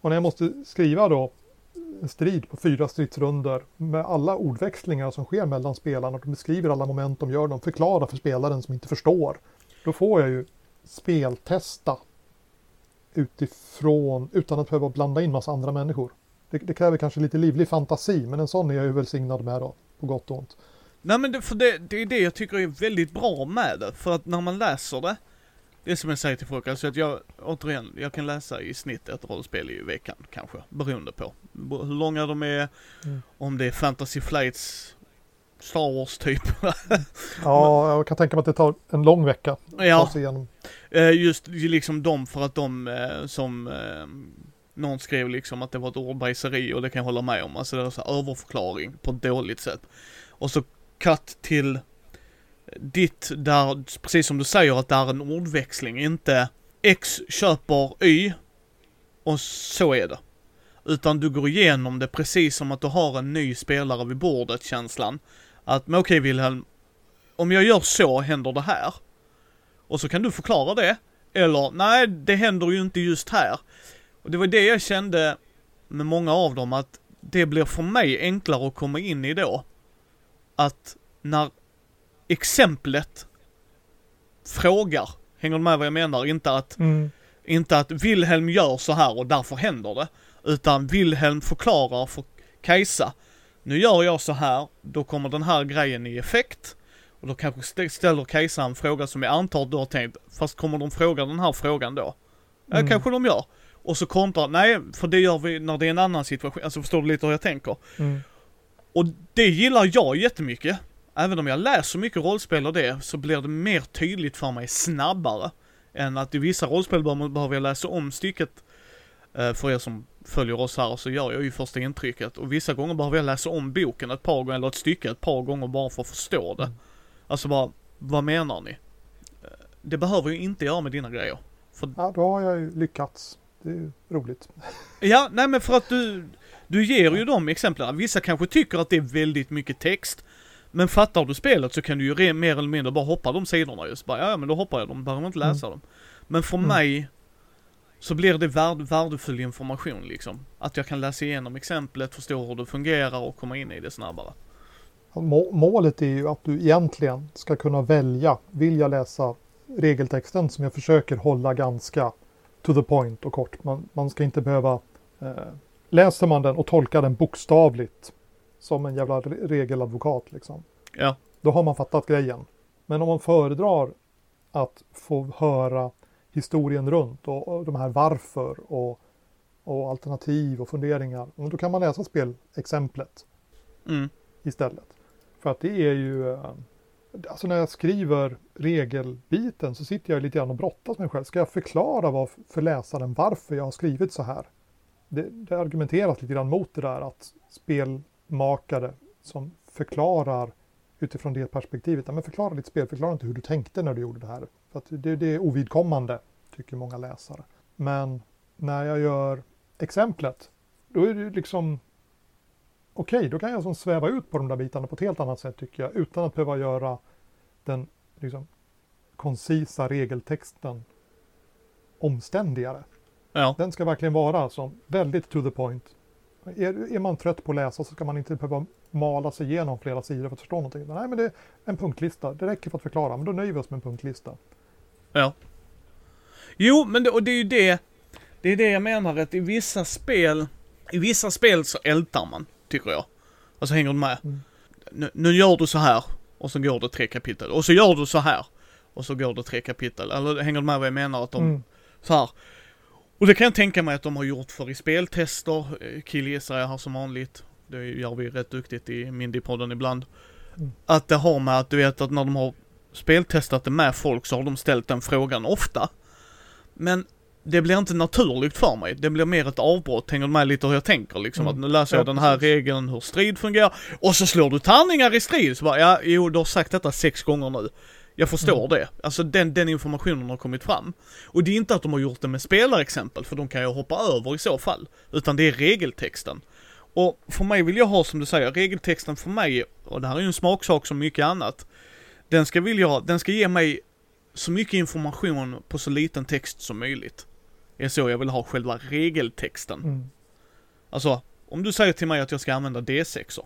Och när jag måste skriva då en strid på fyra stridsrunder med alla ordväxlingar som sker mellan spelarna, de beskriver alla moment de gör, de förklarar för spelaren som inte förstår. Då får jag ju speltesta utifrån, utan att behöva blanda in massa andra människor. Det, det, kräver kanske lite livlig fantasi, men en sån är jag ju välsignad med då, på gott och ont. Nej men det, för det, det är det jag tycker är väldigt bra med det, för att när man läser det, det är som jag säger till folk, alltså att jag, återigen, jag kan läsa i snitt ett rollspel i veckan kanske, beroende på hur långa de är, mm. om det är Fantasy Flights, Star Wars typ. ja, jag kan tänka mig att det tar en lång vecka. Ja, eh, just liksom de för att de eh, som eh, någon skrev liksom att det var ett ordbajseri och det kan jag hålla med om. Alltså det var så överförklaring på ett dåligt sätt. Och så cut till ditt där, precis som du säger att det är en ordväxling, inte X köper Y och så är det. Utan du går igenom det precis som att du har en ny spelare vid bordet känslan. Att, men okej Wilhelm, om jag gör så händer det här. Och så kan du förklara det. Eller, nej det händer ju inte just här. Och det var det jag kände med många av dem att det blir för mig enklare att komma in i då. Att när exemplet frågar, hänger du med vad jag menar? Inte att, mm. inte att Wilhelm gör så här och därför händer det. Utan Wilhelm förklarar för Kajsa, nu gör jag så här, då kommer den här grejen i effekt. Och då kanske ställer Kajsa en fråga som jag antar att du har tänkt, fast kommer de fråga den här frågan då? Mm. Ja, kanske de gör. Och så kontrar, nej, för det gör vi när det är en annan situation. Alltså förstår du lite hur jag tänker? Mm. Och det gillar jag jättemycket. Även om jag läser mycket rollspel och det, så blir det mer tydligt för mig snabbare. Än att i vissa rollspel behöver jag läsa om stycket. Eh, för er som följer oss här så gör jag ju första intrycket. Och vissa gånger behöver jag läsa om boken ett par gånger, eller ett stycke ett par gånger bara för att förstå det. Mm. Alltså bara, vad menar ni? Eh, det behöver jag inte göra med dina grejer. För... Ja, då har jag ju lyckats det är roligt. Ja, nej men för att du, du ger ju de exemplen. Vissa kanske tycker att det är väldigt mycket text. Men fattar du spelet så kan du ju mer eller mindre bara hoppa de sidorna just. Bara, ja men då hoppar jag dem, behöver man inte läsa mm. dem. Men för mm. mig så blir det värd, värdefull information liksom. Att jag kan läsa igenom exemplet, förstå hur det fungerar och komma in i det snabbare. Målet är ju att du egentligen ska kunna välja, vill jag läsa regeltexten som jag försöker hålla ganska to the point och kort. Man, man ska inte behöva... Eh, läser man den och tolkar den bokstavligt som en jävla regeladvokat liksom. Ja. Då har man fattat grejen. Men om man föredrar att få höra historien runt och, och de här varför och, och alternativ och funderingar. Då kan man läsa spelexemplet mm. istället. För att det är ju eh, alltså när jag skriver regelbiten så sitter jag lite grann och brottas med mig själv. Ska jag förklara vad, för läsaren varför jag har skrivit så här? Det, det argumenteras lite grann mot det där att spelmakare som förklarar utifrån det perspektivet. Ja men förklara ditt spel, förklara inte hur du tänkte när du gjorde det här. För att det, det är ovidkommande, tycker många läsare. Men när jag gör exemplet, då är det liksom okej, okay, då kan jag som sväva ut på de där bitarna på ett helt annat sätt tycker jag, utan att behöva göra den liksom, koncisa regeltexten omständigare. Ja, Den ska verkligen vara som väldigt to the point. Är, är man trött på att läsa så ska man inte behöva mala sig igenom flera sidor för att förstå någonting. Nej, men det är en punktlista. Det räcker för att förklara, men då nöjer vi oss med en punktlista. ja. Jo, men det, och det är ju det, det är det jag menar att i vissa spel, i vissa spel så ältar man, tycker jag. Alltså hänger du med? Mm. Nu, nu gör du så här, och så går det tre kapitel. Och så gör du så här, och så går det tre kapitel. Eller hänger du med vad jag menar? Att de, Mm. så här. Och det kan jag tänka mig att de har gjort för i speltester, eh, killgissar jag här som vanligt. Det gör vi rätt duktigt i Mindy-podden ibland. Mm. Att det har med att du vet att när de har speltestat det med folk så har de ställt den frågan ofta. Men det blir inte naturligt för mig. Det blir mer ett avbrott, hänger med lite hur jag tänker liksom. Mm. Att nu läser jag Ja, den här precis. regeln, hur strid fungerar. Och så slår du tärningar i strid. Så bara, ja, jo, du har sagt detta sex gånger nu. Jag förstår Mm. det. Alltså den, den informationen har kommit fram. Och det är inte att de har gjort det med spelarexempel, för de kan jag hoppa över i så fall. Utan det är regeltexten. Och för mig vill jag ha, som du säger, regeltexten för mig, och det här är ju en smaksak som mycket annat. Den ska vilja, den ska ge mig så mycket information på så liten text som möjligt. Det är så jag vill ha själva regeltexten. Mm. Alltså, om du säger till mig att jag ska använda D6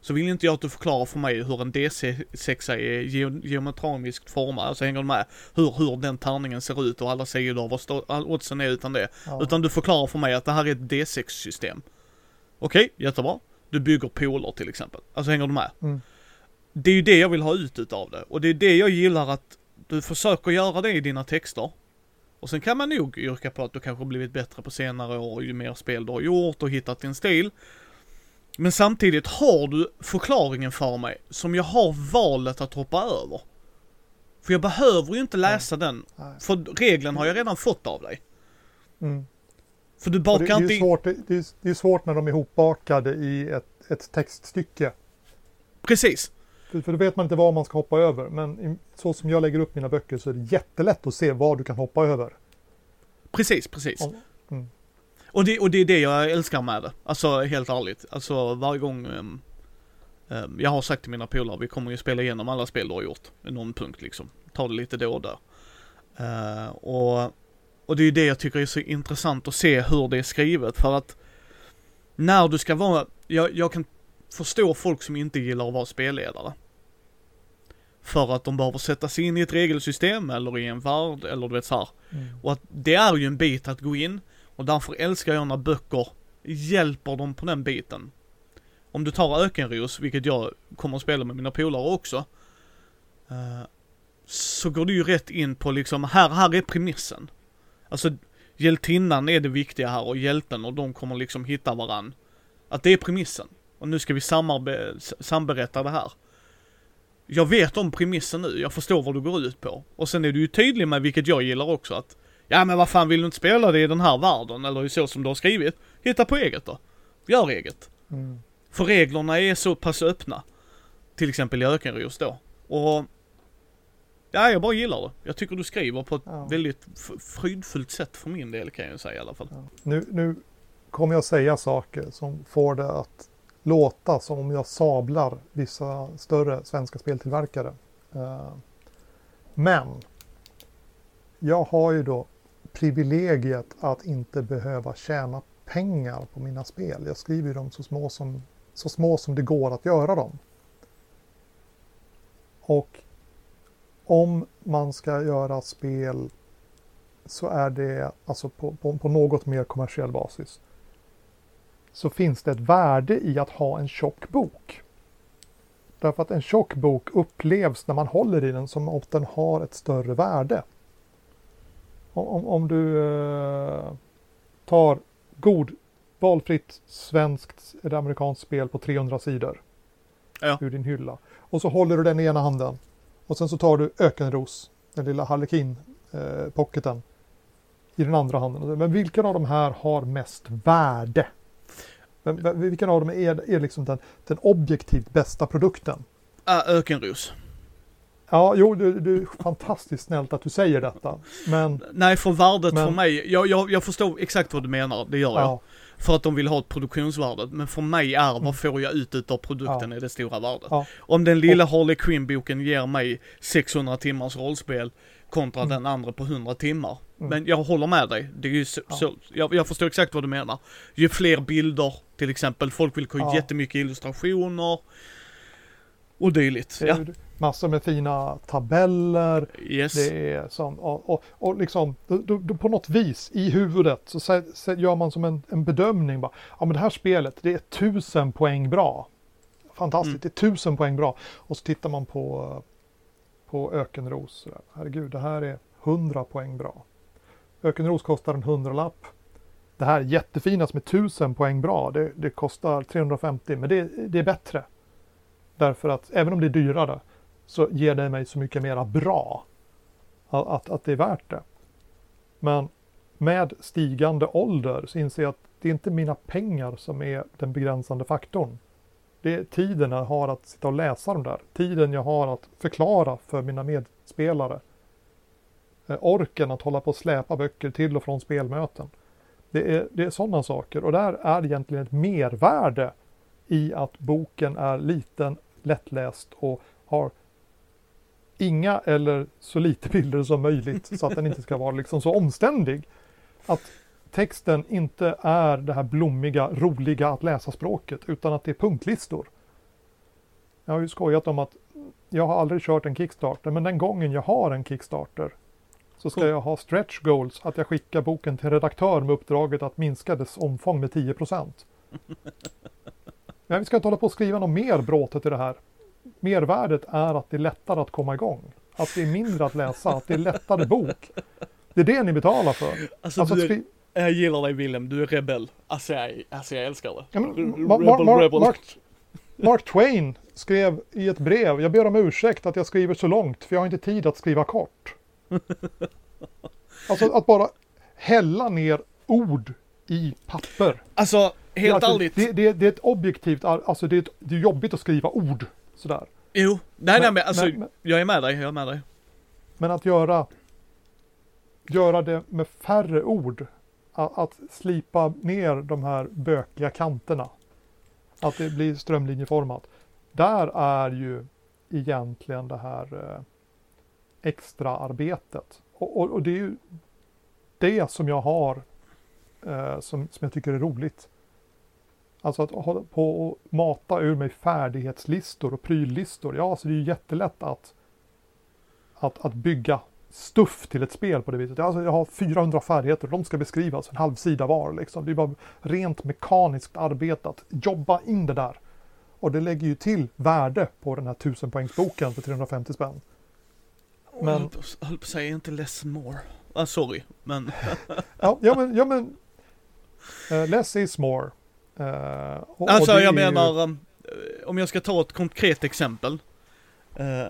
så vill inte jag att du förklarar för mig hur en D6 är ge- geometriskt formad, alltså hänger du med? Hur, hur den tärningen ser ut och alla sidor, vad stå- all oddsen är utan det. Ja. Utan du förklarar för mig att det här är ett D6-system. Okej, jättebra. Du bygger poler till exempel. Alltså hänger du med? Mm. Det är ju det jag vill ha ut utav det. Och det är det jag gillar att du försöker göra det i dina texter. Och sen kan man nog yrka på att du kanske blivit bättre på senare år ju mer spel du har gjort och hittat din stil. Men samtidigt har du förklaringen för mig som jag har valet att hoppa över. För jag behöver ju inte läsa den, Nej. för regeln har jag redan fått av dig. Mm. För du Och Det, det, bakar är inte svårt, det är det är svårt när de är ihopbakade i ett, ett textstycke. Precis. För, då vet man inte vad man ska hoppa över. Men så som jag lägger upp mina böcker så är det jättelätt att se vad du kan hoppa över. Precis, precis. Mm. Och det, och det är det jag älskar med det. Alltså helt ärligt. Alltså varje gång ehm, ehm, jag har sagt till mina polare, vi kommer ju spela igenom alla spel du har gjort. Någon punkt liksom. Ta det lite då och där. Eh, och, och det är ju det jag tycker är så intressant att se hur det är skrivet. För att när du ska vara, jag, jag kan förstå folk som inte gillar att vara spelledare. För att de behöver sätta sig in i ett regelsystem eller i en värld eller du vet så. Mm. Och att det är ju en bit att gå in och därför älskar jag när böcker hjälper dem på den biten. Om du tar Ökenros, vilket jag kommer att spela med mina polare också. eh, så går du ju rätt in på liksom, här, här är premissen. Alltså, hjältinnan är det viktiga här och hjälten och de kommer liksom hitta varann. Att det är premissen. Och nu ska vi samberätta det här. Jag vet om premissen nu, jag förstår vad du går ut på. Och sen är du ju tydlig med, vilket jag gillar också, att Ja men vad fan vill du inte spela det i den här världen eller så som du har skrivit? Hitta på eget då. Gör eget. Mm. För reglerna är så pass öppna. Till exempel i Ökenros då. Och Ja, jag bara gillar det. Jag tycker du skriver på ett Ja. väldigt f- frydfullt sätt för min del kan jag säga i alla fall. Ja. Nu, nu kommer jag säga saker som får det att låta som om jag sablar vissa större svenska speltillverkare. Eh, men jag har ju då privilegiet att inte behöva tjäna pengar på mina spel. Jag skriver ju dem så små som, så små som det går att göra dem. Och om man ska göra spel så är det alltså på, på, på något mer kommersiell basis. Så finns det ett värde i att ha en tjock bok. Därför att en tjock bok upplevs när man håller i den som att den har ett större värde. Om, om, du eh, tar god valfritt svenskt eller amerikanskt spel på 300 sidor Ja. ur din hylla. Och så håller du den i ena handen. Och sen så tar du Ökenros, den lilla Harlekin eh, i den andra handen. Men vilken av de här har mest värde? Men, vilken av dem är, är liksom den, den objektivt bästa produkten? Äh, Ökenros. Ja, jo, du, du är fantastiskt snällt att du säger detta. Men Nej, för värdet Men- för mig, jag, jag, jag förstår exakt vad du menar, det gör jag. ja, För att de vill ha ett produktionsvärde. Men för mig är vad får jag ut utav produkten är det stora värdet. Ja. Om den lilla Harley Quinn-boken ger mig 600 timmars rollspel kontra Mm. den andra på 100 timmar. Mm. Men jag håller med dig. Det är ju så, Ja. så jag, jag förstår exakt vad du menar. Ju fler bilder till exempel, folk vill ha Ja. jättemycket illustrationer. Och dylikt. Ja, massor med fina tabeller. yes. Det är som, och, och, och liksom, då, då på något vis i huvudet så, sä- sä- gör man som en, en bedömning. Bara, ja men det här spelet, det är tusen poäng bra. Fantastiskt, Mm. det är tusen poäng bra. Och så tittar man på, på Ökenros. Herregud, det här är 100 poäng bra. Ökenros kostar en hundralapp. Det här jättefina som är 1000 poäng bra, det, det kostar 350, men det, det är bättre. Därför att även om det är dyrare så ger det mig så mycket mera bra. Att, att, att det är värt det. Men med stigande ålder så inser jag att det är inte mina pengar som är den begränsande faktorn. Det är tiden jag har att sitta och läsa de där. Tiden jag har att förklara för mina medspelare. Eh, orken att hålla på och släpa böcker till och från spelmöten. Det är, det är sådana saker och där är egentligen ett mervärde i att boken är liten, lättläst och har inga eller så lite bilder som möjligt så att den inte ska vara liksom så omständig. Att texten inte är det här blommiga, roliga att läsa språket utan att det är punktlistor. Jag har ju skojat om att jag har aldrig kört en Kickstarter men den gången jag har en Kickstarter så ska jag ha stretch goals att jag skickar boken till redaktör med uppdraget att minska dess omfång med 10% Men vi ska inte hålla på och skriva något mer bråtet i det här. Mervärdet är att det är lättare att komma igång. Att det är mindre att läsa, att det är lättare bok. Det är det ni betalar för. Alltså, Alltså att du är, skri- jag gillar dig Willem, du är rebell. Alltså jag, alltså jag älskar det. Ja, men, rebel, Ma- Ma- rebel. Mark, Mark Twain skrev i ett brev, jag ber om ursäkt att jag skriver så långt för jag har inte tid att skriva kort. Alltså att bara hälla ner ord i papper. Alltså, helt alltså, ärligt. Det, det, det är ett objektivt, alltså det är, ett, det är jobbigt att skriva ord sådär. Jo, nej nej Men- men alltså, men- men- jag är med dig, jag är med dig. Men att göra, göra det med färre ord, att, att slipa ner de här bökiga kanterna, att det blir strömlinjeformat. Där är ju egentligen det här eh, extra arbetet. Och, och, och det är ju det som jag har eh, som, som jag tycker är roligt. Alltså att hålla på och mata ur mig färdighetslistor och pryllistor. Ja, så det är ju jättelätt att att, att bygga stuff till ett spel på det viset. Alltså jag har 400 färdigheter och de ska beskrivas en halv sida var. Liksom. Det är bara rent mekaniskt arbete att jobba in det där. Och det lägger ju till värde på den här 1000 poängsboken för 350 spänn. Men... Jag höll på- att säga inte less more. Ah, sorry, men Ja, ja men, ja, men uh, less is more. Eh, och- och alltså är jag ju- menar, um, om jag ska ta ett konkret exempel. Uh,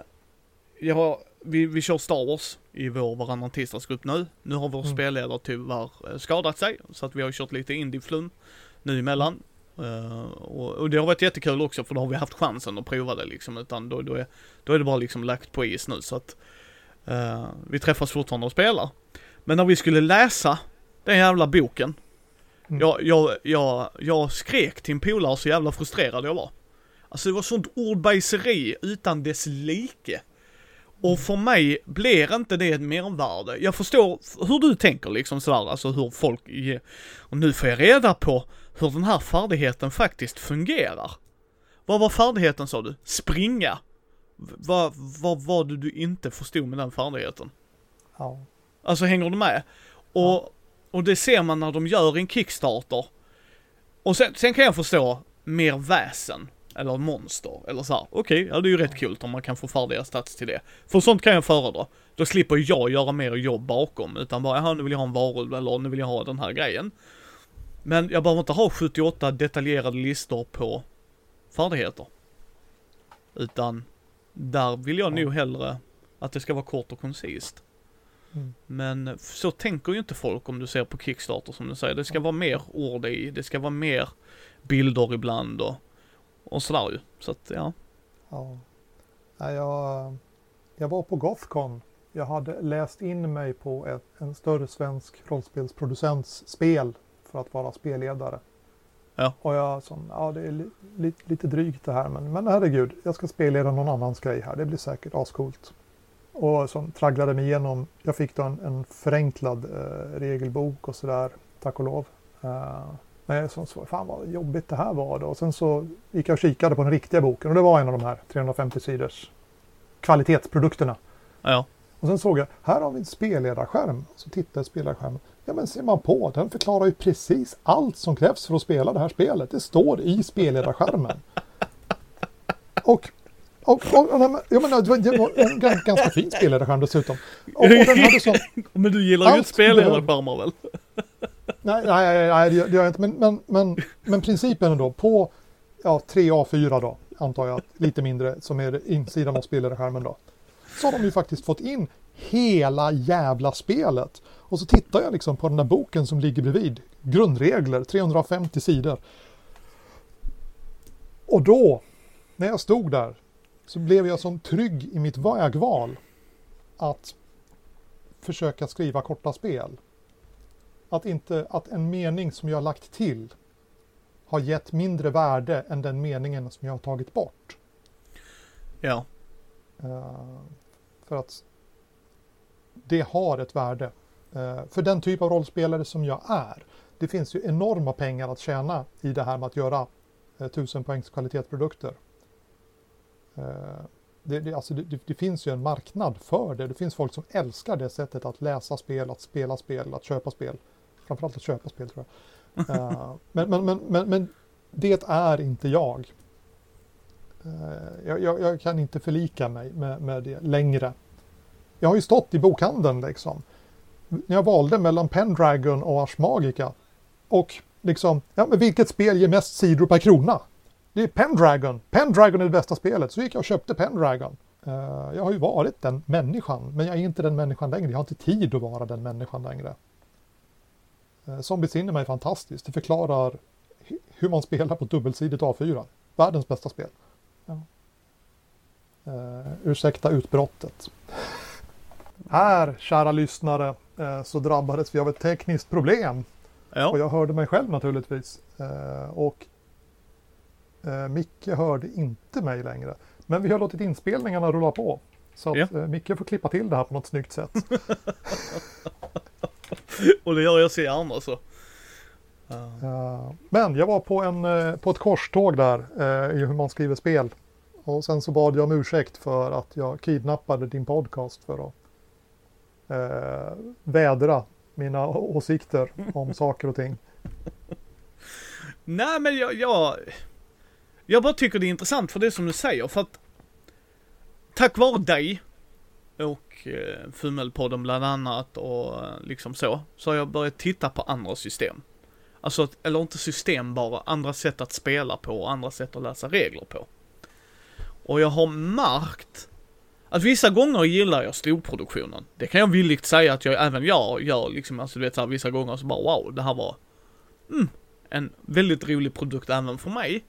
jag har, vi, vi kör Star Wars i vår varannan tisdagsgrupp nu. Nu har vår Mm. spelledare tyvärr eh, skadat sig, så att vi har kört lite indieflum nu emellan. Uh, och, och det har varit jättekul också för då har vi haft chansen att prova det liksom, utan då, då, är, då är det bara liksom lagt på is nu så att eh, vi träffas fortfarande och spelar. Men när vi skulle läsa den jävla boken, Mm. jag, jag, jag, jag skrek till en polare så jävla frustrerad jag var. Alltså det var sånt ordbajseri utan dess like. Och för mig blir inte det ett mervärde. Jag förstår hur du tänker liksom sådär, alltså hur folk ge... Och nu får jag reda på hur den här färdigheten faktiskt fungerar. Vad var färdigheten sa du? Springa? Vad vad var det du inte förstod med den färdigheten? Ja. Alltså hänger du med? Och, och det ser man när de gör en Kickstarter. Och sen, sen kan jag förstå mer väsen. Eller monster. Eller så här. Okej, ja det är ju rätt kul om man kan få färdiga stats till det. För sånt kan jag föredra. Då slipper jag göra mer jobb bakom. Utan bara, jaha nu vill jag ha en varulv eller nu vill jag ha den här grejen. Men jag behöver inte ha 78 detaljerade listor på färdigheter. Utan där vill jag Ja. nog hellre att det ska vara kort och koncist. Mm. Men så tänker ju inte folk om du ser på Kickstarter som du säger. Det ska vara mer ord i, det ska vara mer bilder ibland och, och sådär ju. Så att ja. Ja. Jag, jag var på Gothcon. Jag hade läst in mig på ett, en större svensk rollspelsproducents spel för att vara spelledare. Ja. Och jag som, ja det är li, li, lite drygt det här men, men herregud, jag ska spelleda någon annans grej här. Det blir säkert ascoolt. Och som tragglade mig igenom, jag fick då en, en förenklad eh, regelbok och sådär, tack och lov. Uh, jag som fan vad jobbigt det här var då. Och sen så gick jag och kikade på den riktiga boken och det var en av de här 350 sidors kvalitetsprodukterna. Ja. Och sen såg jag, här har vi en spelledarskärm. Så tittade jag på spelledarskärmen. Ja men ser man på, den förklarar ju precis allt som krävs för att spela det här spelet. Det står i spelledarskärmen. Och och, och, och, jag menar, det var en ganska, fin spelledarskärm dessutom. Och, och den hade sån, Men du gillar ju spelledarskärmar väl? Nej, nej, nej, det gör jag inte. Men, men, men, men principen ändå, på ja, 3 A4 då, antar jag, lite mindre, som är insidan av spelledarskärmen då. Så har de ju faktiskt fått in hela jävla spelet. Och så tittar jag liksom på den där boken som ligger bredvid. Grundregler, 350 sidor. Och då, när jag stod där, så blev jag som trygg i mitt vägval att försöka skriva korta spel. Att, inte, att en mening som jag har lagt till har gett mindre värde än den meningen som jag har tagit bort. Ja. Uh, för att det har ett värde. Uh, för den typ av rollspelare som jag är. Det finns ju enorma pengar att tjäna i det här med att göra uh, tusen poängs kvalitetsprodukter. Det, det, alltså det, det, finns ju en marknad för det. Det finns folk som älskar det sättet att läsa spel, att spela spel, att köpa spel. Framförallt att köpa spel tror jag. men, men, men, men, men det är inte jag. Jag, jag, jag, kan inte förlika mig med, med det längre. Jag har ju stått i bokhandeln liksom. När jag valde mellan Pendragon och Ars Magica. Och liksom, ja men vilket spel ger mest sidor per krona? Det är Pendragon. Pendragon är det bästa spelet. Så gick jag och köpte Pendragon. Uh, jag har ju varit den människan, men jag är inte den människan längre. Jag har inte tid att vara den människan längre. Uh, Zombies Cinema är fantastiskt. Det förklarar hur man spelar på dubbelsidigt A4. Världens bästa spel. Ja. Uh, ursäkta utbrottet. Här, kära lyssnare, uh, så drabbades vi av ett tekniskt problem. Ja. Och jag hörde mig själv naturligtvis. Uh, och uh, Micke hörde inte mig längre. Men vi har låtit inspelningarna rulla på. Så att Ja. uh, Micke får klippa till det här på något snyggt sätt. Och det gör jag så gärna så. Uh, men jag var på, en, uh, på ett korståg där uh, i hur man skriver spel. Och sen så bad jag om ursäkt för att jag kidnappade din podcast för att uh, vädra mina åsikter om saker och ting. nej men jag, jag, jag bara tycker det är intressant för det som du säger för att tack vare dig och eh, Fummelpodden bland annat och eh, liksom så, så har jag börjat titta på andra system. Alltså, eller inte system bara, andra sätt att spela på och andra sätt att läsa regler på. Och jag har märkt att vissa gånger gillar jag storproduktionen. Det kan jag villigt säga att jag även jag gör liksom, alltså du vet så här, vissa gånger så bara wow, det här var mm, en väldigt rolig produkt även för mig.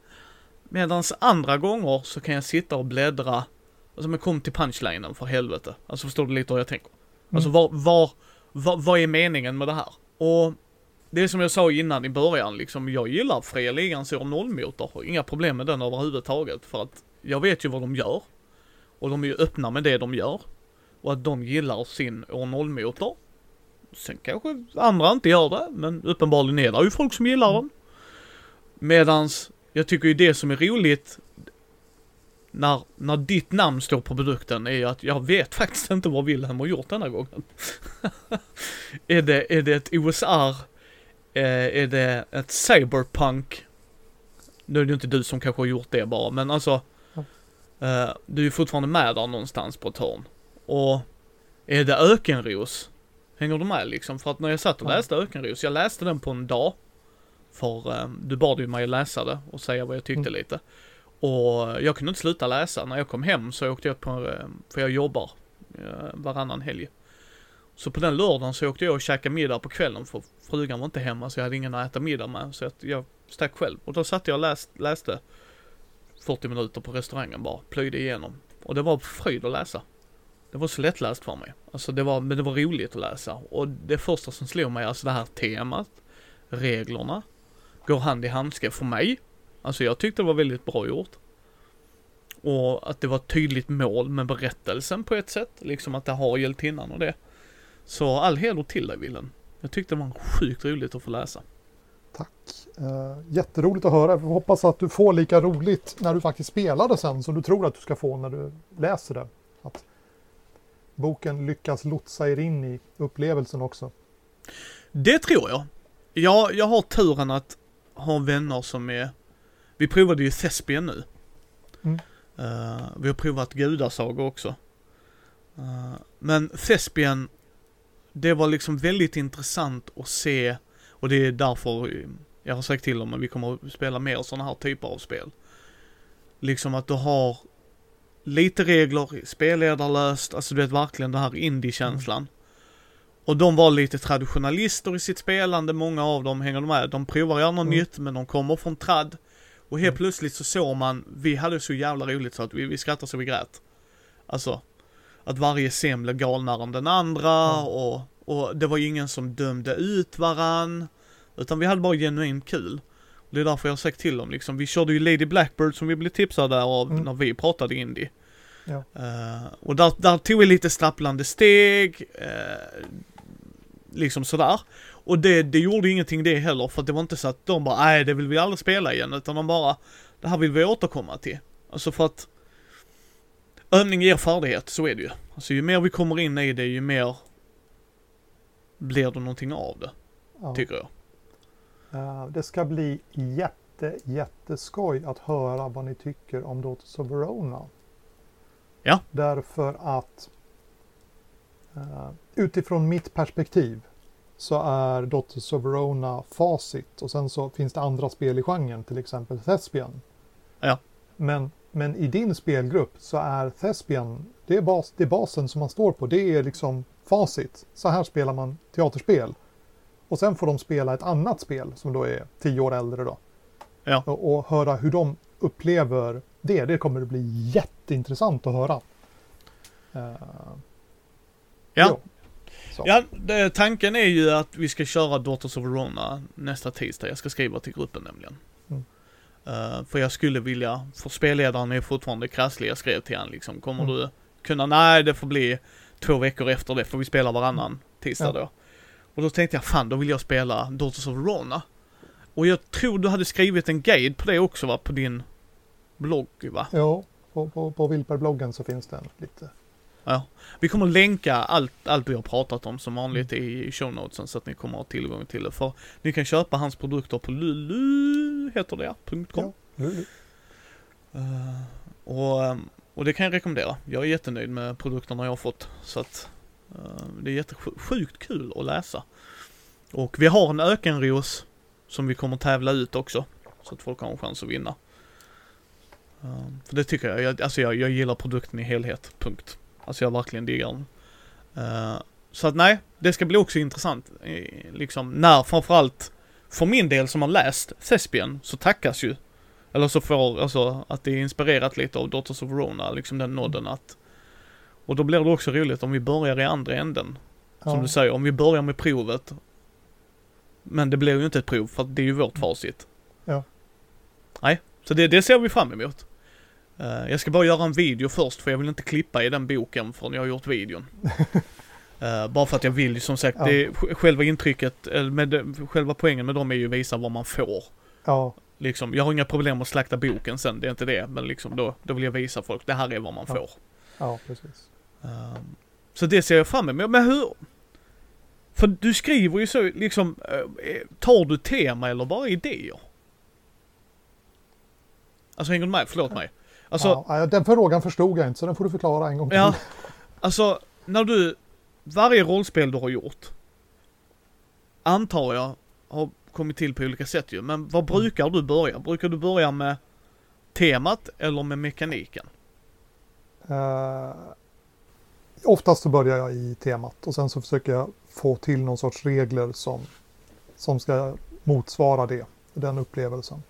Medan andra gånger så kan jag sitta och bläddra, alltså men kom till punchlinen för helvete. Alltså förstår du lite hur jag tänker? Alltså var, var, var, vad är meningen med det här? Och det är som jag sa innan i början liksom, jag gillar fria ligans år nollmotor. Har Inga problem med den överhuvudtaget för att jag vet ju vad de gör. Och de är ju öppna med det de gör. Och att de gillar sin år nollmotor. Sen kanske andra inte gör det, men uppenbarligen är det ju folk som gillar den. Medans jag tycker ju det som är roligt när, när ditt namn står på produkten är ju att jag vet faktiskt inte vad Wilhelm har gjort denna gången. är, det, är det ett OSR? Eh, är det ett cyberpunk? Nu är det ju inte du som kanske har gjort det bara, men alltså. Eh, du är ju fortfarande med där någonstans på ett hörn. Och är det ökenros? Hänger du med liksom? För att när jag satt och läste ökenros, jag läste den på en dag. För eh, du bad ju mig läsa det och säga vad jag tyckte Mm. lite. Och jag kunde inte sluta läsa. När jag kom hem så åkte jag på, eh, för jag jobbar eh, varannan helg. Så på den lördagen så åkte jag och käkade middag på kvällen för frugan var inte hemma så jag hade ingen att äta middag med. Så jag stack själv. Och då satt jag och läst, läste 40 minuter på restaurangen bara, plöjde igenom. Och det var fröjd att läsa. Det var så lättläst för mig. Alltså det var, men det var roligt att läsa. Och det första som slog mig, alltså det här temat, reglerna, går hand i handske för mig. Alltså jag tyckte det var väldigt bra gjort. Och att det var ett tydligt mål med berättelsen på ett sätt. Liksom att det har hjältinnan och det. Så all heder till dig Willen. Jag tyckte det var sjukt roligt att få läsa. Tack. Uh, jätteroligt att höra. Jag hoppas att du får lika roligt när du faktiskt spelar det sen som du tror att du ska få när du läser det. Att boken lyckas lotsa er in i upplevelsen också. Det tror jag. Jag, jag har turen att ha vänner som är... Vi provade ju Thespian nu. Mm. Uh, vi har provat Gudasaga också. Uh, men Thespian, det var liksom väldigt intressant att se och det är därför jag har sagt till dem att vi kommer att spela mer sådana här typer av spel. Liksom att du har lite regler, spelledarlöst, alltså du vet verkligen den här indie-känslan. Mm. Och de var lite traditionalister i sitt spelande, många av dem hänger med. De provar gärna mm. nytt, men de kommer från tradd. Och helt mm. plötsligt så såg man, vi hade så jävla roligt så att vi, vi skrattade så vi grät. Alltså, att varje scen blev galnare än den andra mm. och, och det var ingen som dömde ut varann. Utan vi hade bara genuint kul. Och det är därför jag har sagt till dem liksom, vi körde ju Lady Blackbird som vi blev tipsade av mm. när vi pratade indie. Ja. Uh, och där, där tog vi lite stapplande steg, uh, liksom sådär. Och det, det gjorde ingenting det heller, för det var inte så att de bara, nej det vill vi aldrig spela igen, utan de bara, det här vill vi återkomma till. Alltså för att övning ger färdighet, så är det ju. Alltså ju mer vi kommer in i det, ju mer blir det någonting av det. Ja. Tycker jag. Uh, det ska bli jätte, jätteskoj att höra vad ni tycker om Daughters of Verona. Ja. Därför att uh, utifrån mitt perspektiv så är Daughters of Verona facit och sen så finns det andra spel i genren, till exempel Thespian. Ja. Men, men i din spelgrupp så är Thespian, det är, bas, det är basen som man står på, det är liksom facit. Så här spelar man teaterspel. Och sen får de spela ett annat spel som då är tio år äldre då. Ja. Och, och höra hur de upplever det. Det kommer att bli jätteintressant att höra. Uh, ja. Ja, det, tanken är ju att vi ska köra Daughters of Verona nästa tisdag. Jag ska skriva till gruppen nämligen. Mm. Uh, för jag skulle vilja, för spelledaren är fortfarande krasslig. Jag skrev till honom liksom, kommer mm. du kunna, nej det får bli två veckor efter det, för vi spelar varannan tisdag ja. då. Och då tänkte jag, fan då vill jag spela Daughters of Rona. Och jag tror du hade skrivit en guide på det också va, på din blogg va? Ja, på, på, på Vilper-bloggen så finns det en lite. Ja, vi kommer att länka allt, allt vi har pratat om som vanligt i show notesen så att ni kommer att ha tillgång till det. För ni kan köpa hans produkter på lulu, heter det, .com. Ja, lulu. Uh, och ehm, och det kan jag rekommendera. Jag är jättenöjd med produkterna jag har fått. Så att uh, det är jättesjukt kul att läsa. Och vi har en ökenros som vi kommer tävla ut också. Så att folk har en chans att vinna. Uh, för det tycker jag, jag alltså jag, jag gillar produkten i helhet, punkt. Alltså jag verkligen diggar den. Uh, så att nej, det ska bli också intressant. Liksom när framförallt, för min del som har läst Thespian, så tackas ju eller så får, alltså att det är inspirerat lite av Daughters of Verona, liksom den nodden att och då blir det också roligt om vi börjar i andra änden. Ja. Som du säger, om vi börjar med provet. Men det blir ju inte ett prov för att det är ju vårt facit. Ja. Nej, så det, det ser vi fram emot. Uh, jag ska bara göra en video först för jag vill inte klippa i den boken förrän jag har gjort videon. uh, bara för att jag vill som sagt, ja. det, själva intrycket, eller med, själva poängen med dem är ju att visa vad man får. Ja. Liksom, jag har inga problem att slakta boken sen, det är inte det. Men liksom då, då vill jag visa folk, det här är vad man ja. får. Ja, precis. Um, så det ser jag fram emot. Men hur? För du skriver ju så, liksom, tar du tema eller bara idéer? Alltså hänger du med? Förlåt mig. Alltså, ja, den frågan förstod jag inte, så den får du förklara en gång till. Ja, alltså när du, varje rollspel du har gjort, antar jag, har kommit till på olika sätt ju. Men vad mm. brukar du börja? Brukar du börja med temat eller med mekaniken? Uh, oftast så börjar jag i temat och sen så försöker jag få till någon sorts regler som, som ska motsvara det, den upplevelsen.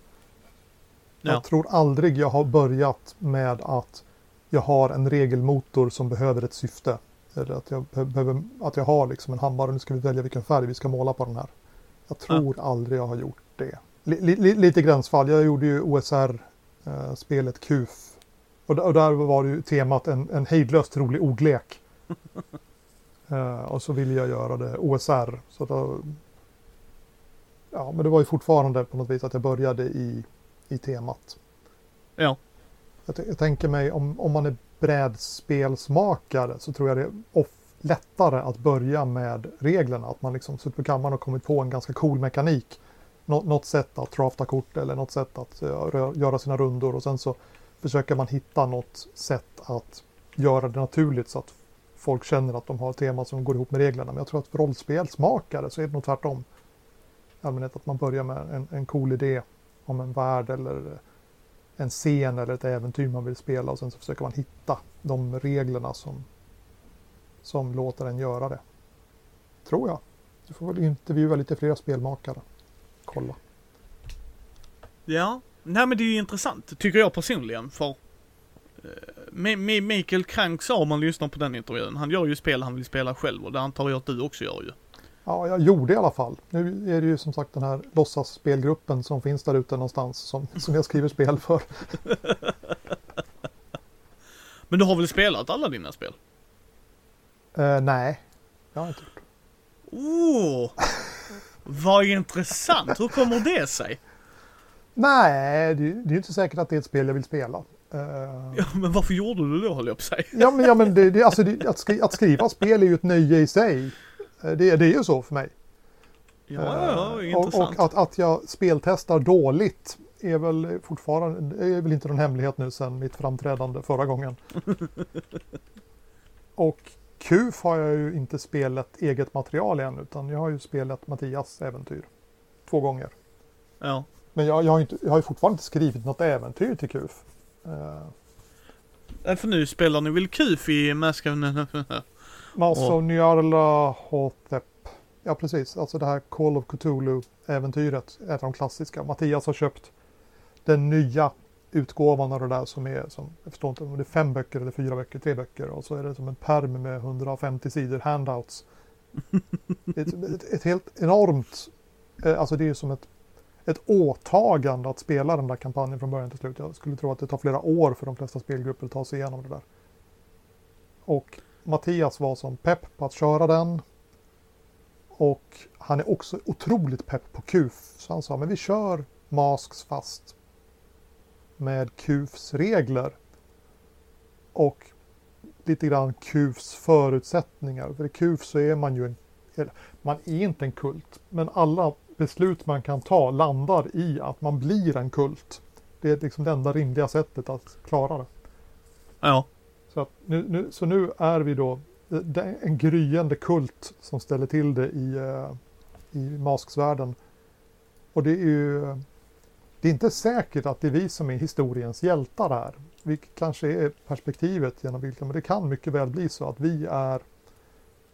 Ja. Jag tror aldrig jag har börjat med att jag har en regelmotor som behöver ett syfte. Eller att jag, behöver, att jag har liksom en hammare, nu ska vi välja vilken färg vi ska måla på den här. Jag tror ja. aldrig jag har gjort det. li, lite gränsfall. Jag gjorde ju OSR-spelet eh, KUF. Och, och, där var ju temat en, en hejdlöst rolig ordlek. uh, och så ville jag göra det OSR. Så då, ja, men det var ju fortfarande på något vis att jag började i, i temat. Ja. Jag, jag tänker mig om, om man är brädspelsmakare så tror jag det är off, lättare att börja med reglerna. Att man liksom suttit på kammaren och kommit på en ganska cool mekanik. Nå, något sätt att drafta kort eller något sätt att uh, göra sina rundor och sen så försöker man hitta något sätt att göra det naturligt så att folk känner att de har ett tema som går ihop med reglerna. Men jag tror att för rollspelsmakare så är det nog tvärtom. I allmänhet att man börjar med en, en cool idé om en värld eller en scen eller ett äventyr man vill spela och sen så försöker man hitta de reglerna som, som låter en göra det. Tror jag. Du får väl intervjua lite fler spelmakare. Kolla. Ja, nej men det är ju intressant, tycker jag personligen, för eh, Mikael Krank sa om man lyssnar på den intervjun, han gör ju spel han vill spela själv och det antar jag att du också gör ju. Ja, jag gjorde i alla fall. Nu är det ju som sagt den här låtsasspelgruppen som finns där ute någonstans som, som jag skriver spel för. Men du har väl spelat alla dina spel? Uh, nej, jag har inte gjort. Oh, vad intressant. Hur kommer det sig? Nej, det, det är inte säkert att det är ett spel jag vill spela. Uh, ja, men varför gjorde du det då, höll jag på sig? ja, men, ja, men det, det, alltså, det, att, skri, att skriva spel är ju ett nöje i sig. Eh, det, det är ju så för mig. Ja, ja, ja och, och att, att jag speltestar dåligt är väl fortfarande, är väl inte någon hemlighet nu sedan mitt framträdande förra gången. och KUF har jag ju inte spelat eget material än utan jag har ju spelat Mattias äventyr. Två gånger. Ja. Men jag, jag, har, inte, jag har ju fortfarande inte skrivit något äventyr till KUF. Uh. För nu spelar ni väl KUF i Mask of... Of Nyarla Hotep. Ja precis, alltså det här Call of Cthulhu-äventyret är de klassiska. Mattias har köpt den nya utgåvan av det där som är, som, jag förstår inte om det är fem böcker eller fyra böcker, tre böcker och så är det som en perm med 150 sidor handouts. ett, ett, ett, helt enormt, eh, alltså det är som ett, ett åtagande att spela den där kampanjen från början till slut. Jag skulle tro att det tar flera år för de flesta spelgrupper att ta sig igenom det där. Och Mattias var som pepp på att köra den. Och han är också otroligt pepp på KUF. Så han sa, men vi kör Masks fast med KUFs regler. Och lite grann KUFs förutsättningar. För i KUF så är man ju en, man är inte en kult, men alla beslut man kan ta landar i att man blir en kult. Det är liksom det enda rimliga sättet att klara det. Ja. Så, nu, nu, så nu är vi då en gryende kult som ställer till det i, uh, i masksvärlden. Och det är ju det är inte säkert att det är vi som är historiens hjältar här. Vilket kanske är perspektivet genom vilket, men det kan mycket väl bli så att vi är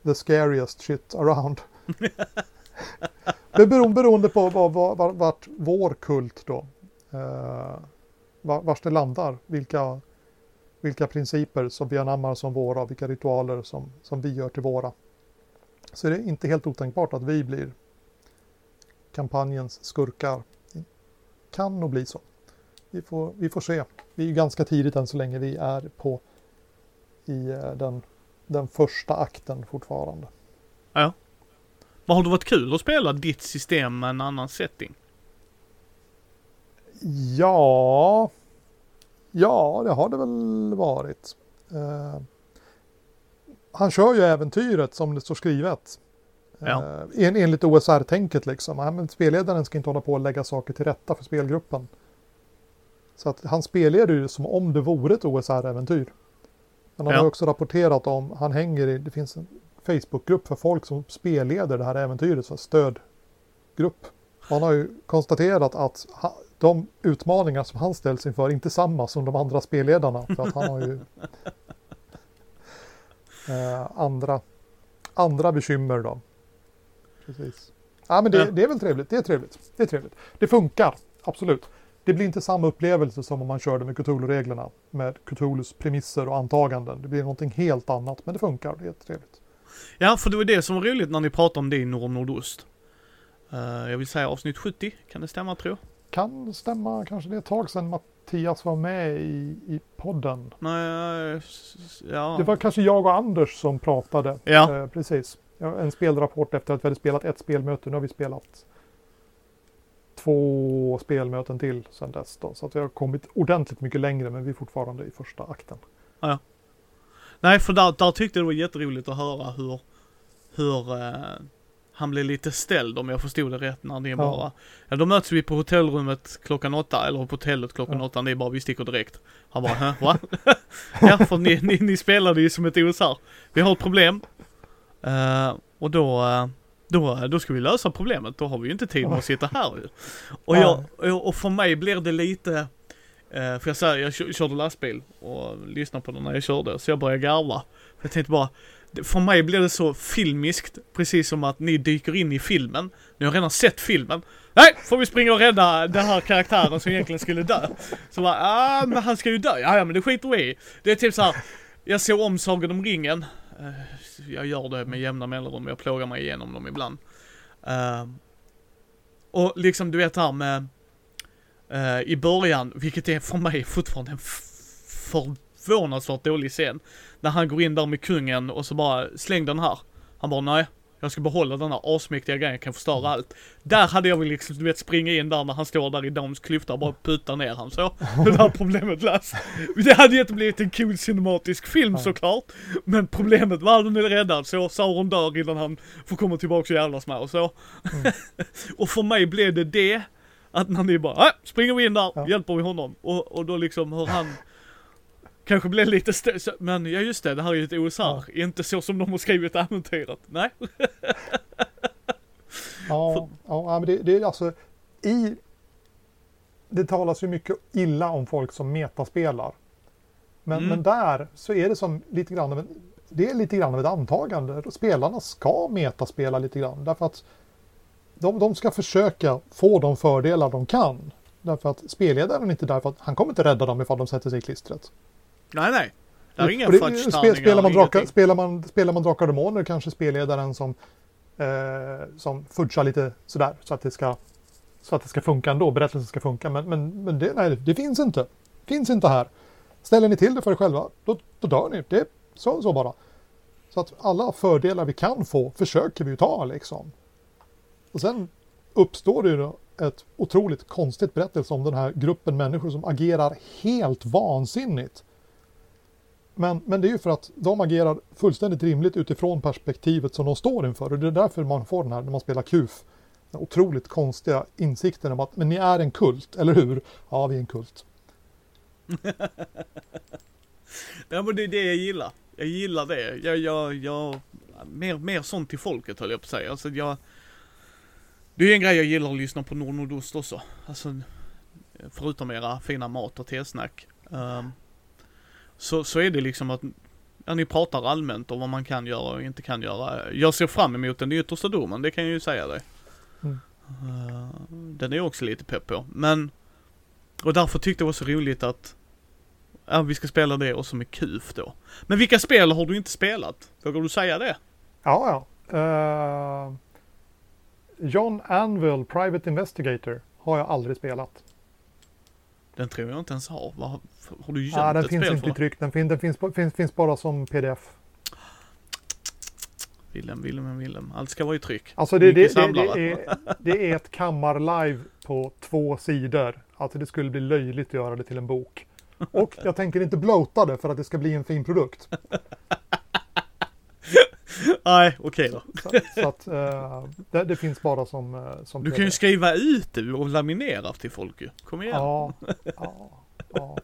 the scariest shit around. det beror, beroende på var, var, vart vår kult då, uh, vart det landar, vilka vilka principer som vi anammar som våra, vilka ritualer som, som vi gör till våra. Så det är inte helt otänkbart att vi blir kampanjens skurkar. Det kan nog bli så. Vi får, vi får se. Vi är ganska tidigt än så länge vi är på i eh, den, den första akten fortfarande. Ja. Men har det varit kul att spela ditt system med en annan setting? Ja, Ja, det har det väl varit. Uh, han kör ju äventyret som det står skrivet. Ja. Uh, en, enligt OSR-tänket liksom. men spelledaren ska inte hålla på och lägga saker till rätta för spelgruppen. Så att han spelleder ju som om det vore ett OSR-äventyr. Men han ja. har också rapporterat om, han hänger i, det finns en Facebookgrupp för folk som spelleder det här äventyret, så stödgrupp. Han har ju konstaterat att de utmaningar som han ställs inför inte samma som de andra spelledarna. För att han har ju eh, andra, andra bekymmer då. Precis. Ja, men det, det, är väl trevligt. Det är trevligt. Det är trevligt. Det funkar, absolut. Det blir inte samma upplevelse som om man körde med Cthulhu-reglerna. Med Cthulhus premisser och antaganden. Det blir någonting helt annat, men det funkar. Det är trevligt. Ja, för det var det som var roligt när ni pratade om det i Nord Nordost. Eh, jag vill säga avsnitt 70, kan det stämma tror jag? Kan stämma, kanske det är ett tag sedan Mattias var med i, i podden. Nej, ja. Det var kanske jag och Anders som pratade. Ja. Eh, precis. Ja, En spelrapport efter att vi hade spelat ett spelmöte. Nu har vi spelat två spelmöten till sedan dess. Då. Så att vi har kommit ordentligt mycket längre men vi är fortfarande i första akten. Nej, för där, där tyckte jag det var jätteroligt att höra hur, hur eh, han blev lite ställd om jag förstod det rätt när det är bara, ja då möts vi på hotellrummet klockan åtta, eller på hotellet klockan Ja. åtta, är bara vi sticker direkt. Han bara, Hä, va? ja, för ni, ni, ni spelade ju som ett os här. Vi har ett problem. Eh, och då, eh, då, då ska vi lösa problemet, då har vi ju inte tid med att sitta här ju. Och, jag, och för mig blir det lite, eh, för jag säger, jag kö- körde lastbil och lyssnade på det när jag körde, så jag började garva. För jag tänkte bara, för mig blir det så filmiskt, precis som att ni dyker in i filmen. Ni har redan sett filmen. Nej, får vi springa och rädda den här karaktären som egentligen skulle dö. Så bara, ah men han ska ju dö. Ja, ja men det skiter vi i. Det är typ så här. jag såg om Sagan om ringen. Eh, jag gör det med jämna mellanrum, jag plågar mig igenom dem ibland. Ehm, och liksom du vet det här med eh, i början, vilket är för mig fortfarande en f- förvånansvärt dålig scen. När han går in där med kungen och så bara, släng den här. Han bara, nej. Jag ska behålla den här asmäktiga grejen, jag kan förstöra allt. Där hade jag väl liksom, du vet, springa in där när han står där i Dams klyfta och bara puta ner han så. Det där problemet löst. Det hade ju inte blivit en cool cinematisk film såklart. Men problemet var att den är räddad så, Sauron dör innan han får komma tillbaka och jävlas med och så. Mm. och för mig blev det det, att när ni bara, äh, springer vi in där, Ja. hjälper vi honom. Och, och då liksom hur han Kanske blev lite stö- men ja just det, det här är ju ett OS här. Inte så som de har skrivit äventyret. Nej. Ja, ja men det, det är alltså i... Det talas ju mycket illa om folk som metaspelar. Men, Mm. men där så är det som lite grann av en, det är lite grann av ett antagande. Spelarna ska metaspela lite grann därför att de, de ska försöka få de fördelar de kan. Därför att spelledaren är inte där för att han kommer inte rädda dem ifall de sätter sig i klistret. Nej nej. Det är inga det- fudge-tärningar. spelar, man spelar, man, spelar man Drakar och Demoner kanske spelledaren som, eh, som fudgar lite sådär så att det ska så att det ska funka ändå, berättelsen ska funka. Men, men, men det, nej, det finns inte. Finns inte här. Ställer ni till det för er själva, då, då dör ni. Det är så, så bara. Så att alla fördelar vi kan få försöker vi ju ta liksom. Och sen uppstår det ju då ett otroligt konstigt berättelse om den här gruppen människor som agerar helt vansinnigt. Men, men det är ju för att de agerar fullständigt rimligt utifrån perspektivet som de står inför. Och det är därför man får den här, när man spelar KUF, den otroligt konstiga insikten om att men ni är en kult, eller hur? Ja, vi är en kult. Ja men det är det jag gillar. Jag gillar det. Jag, jag, jag, mer, mer sånt till folket höll jag på att säga. Alltså jag, det är en grej jag gillar att lyssna på Nord Nordost också. Alltså, förutom era fina mat och tesnack. Um, ehm, så, så är det liksom att, ja ni pratar allmänt om vad man kan göra och inte kan göra. Jag ser fram emot den yttersta domen, det kan jag ju säga dig. Mm. Uh, den är jag också lite pepp på. Men, och därför tyckte jag det var så roligt att Ja, vi ska spela det och så med KUF då. Men vilka spel har du inte spelat? Vågar du säga det? Ja, ja. Eh, John Anvil, Private Investigator, har jag aldrig spelat. Den tror jag inte ens har. Vad, har du gömt Ja, den ett finns spel inte i tryck. Den, fin, den finns, finns, finns bara som pdf. Willem, Willem, Willem. Allt ska vara i tryck. Alltså det, det, det, det, är, det är ett kammarlive på två sidor. Alltså det skulle bli löjligt att göra det till en bok. Och jag tänker inte bloata det för att det ska bli en fin produkt. Nej, okej då. Så, så att eh, det, det finns bara som, eh, som Du kan ju skriva ut det och laminera till folk ju. Kom igen. Ja, ja, ja.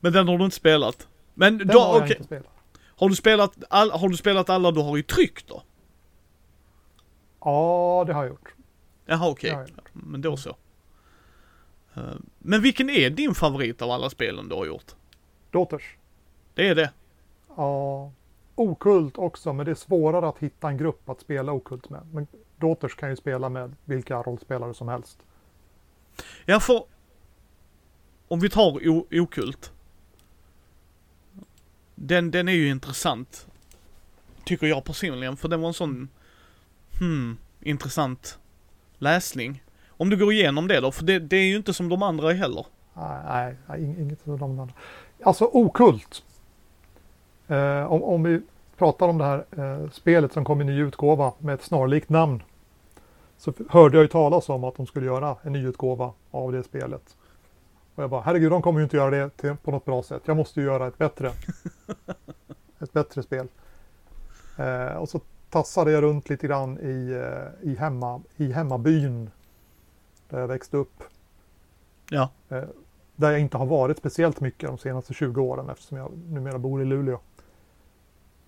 Men den har du inte spelat. Men Den då, har jag okej. inte spelat. Har du spelat, all, har du spelat alla du har i tryck då? Ja, det har jag gjort. Jaha okej. Jag gjort. Men då så. Eh, Men vilken är din favorit av alla spelen du har gjort? Daughters. Det är det. Ja, okult också, men det är svårare att hitta en grupp att spela okult med. Men Daughters kan ju spela med vilka rollspelare som helst. Ja, för om vi tar o- okult. Den, den är ju intressant. Tycker jag personligen, för den var en sån, hmm, intressant läsning. Om du går igenom det då, för det, det är ju inte som de andra heller. Nej, nej inget av de andra. Alltså okult. Eh, om, om vi pratar om det här eh, spelet som kom i ny utgåva med ett snarlikt namn. Så hörde jag ju talas om att de skulle göra en ny utgåva av det spelet. Och jag bara, herregud, de kommer ju inte göra det till, på något bra sätt. Jag måste ju göra ett bättre. ett bättre spel. Eh, och så tassade jag runt lite grann i, eh, i, hemma, i hemmabyn. Där jag växte upp. Ja. Eh, där jag inte har varit speciellt mycket de senaste 20 åren eftersom jag numera bor i Luleå.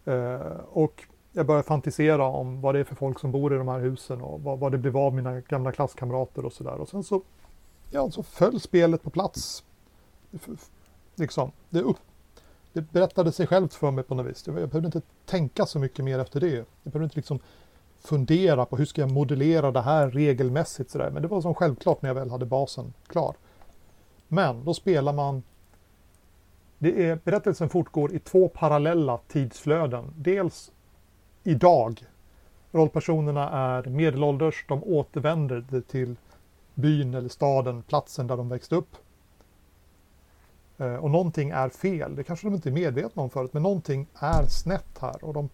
Eh, och jag började fantisera om vad det är för folk som bor i de här husen och vad, vad det blev av mina gamla klasskamrater och sådär. Och sen så, ja, så föll spelet på plats. Liksom, det, upp, det berättade sig självt för mig på något vis. Jag behövde inte tänka så mycket mer efter det. Jag behövde inte liksom fundera på hur ska jag modellera det här regelmässigt sådär. Men det var som självklart när jag väl hade basen klar. Men då spelar man det är, berättelsen fortgår i två parallella tidsflöden. Dels idag. Rollpersonerna är medelålders, de återvänder till byn eller staden, platsen där de växte upp. Eh, och någonting är fel, det kanske de inte är medvetna om förut, men någonting är snett här. Och de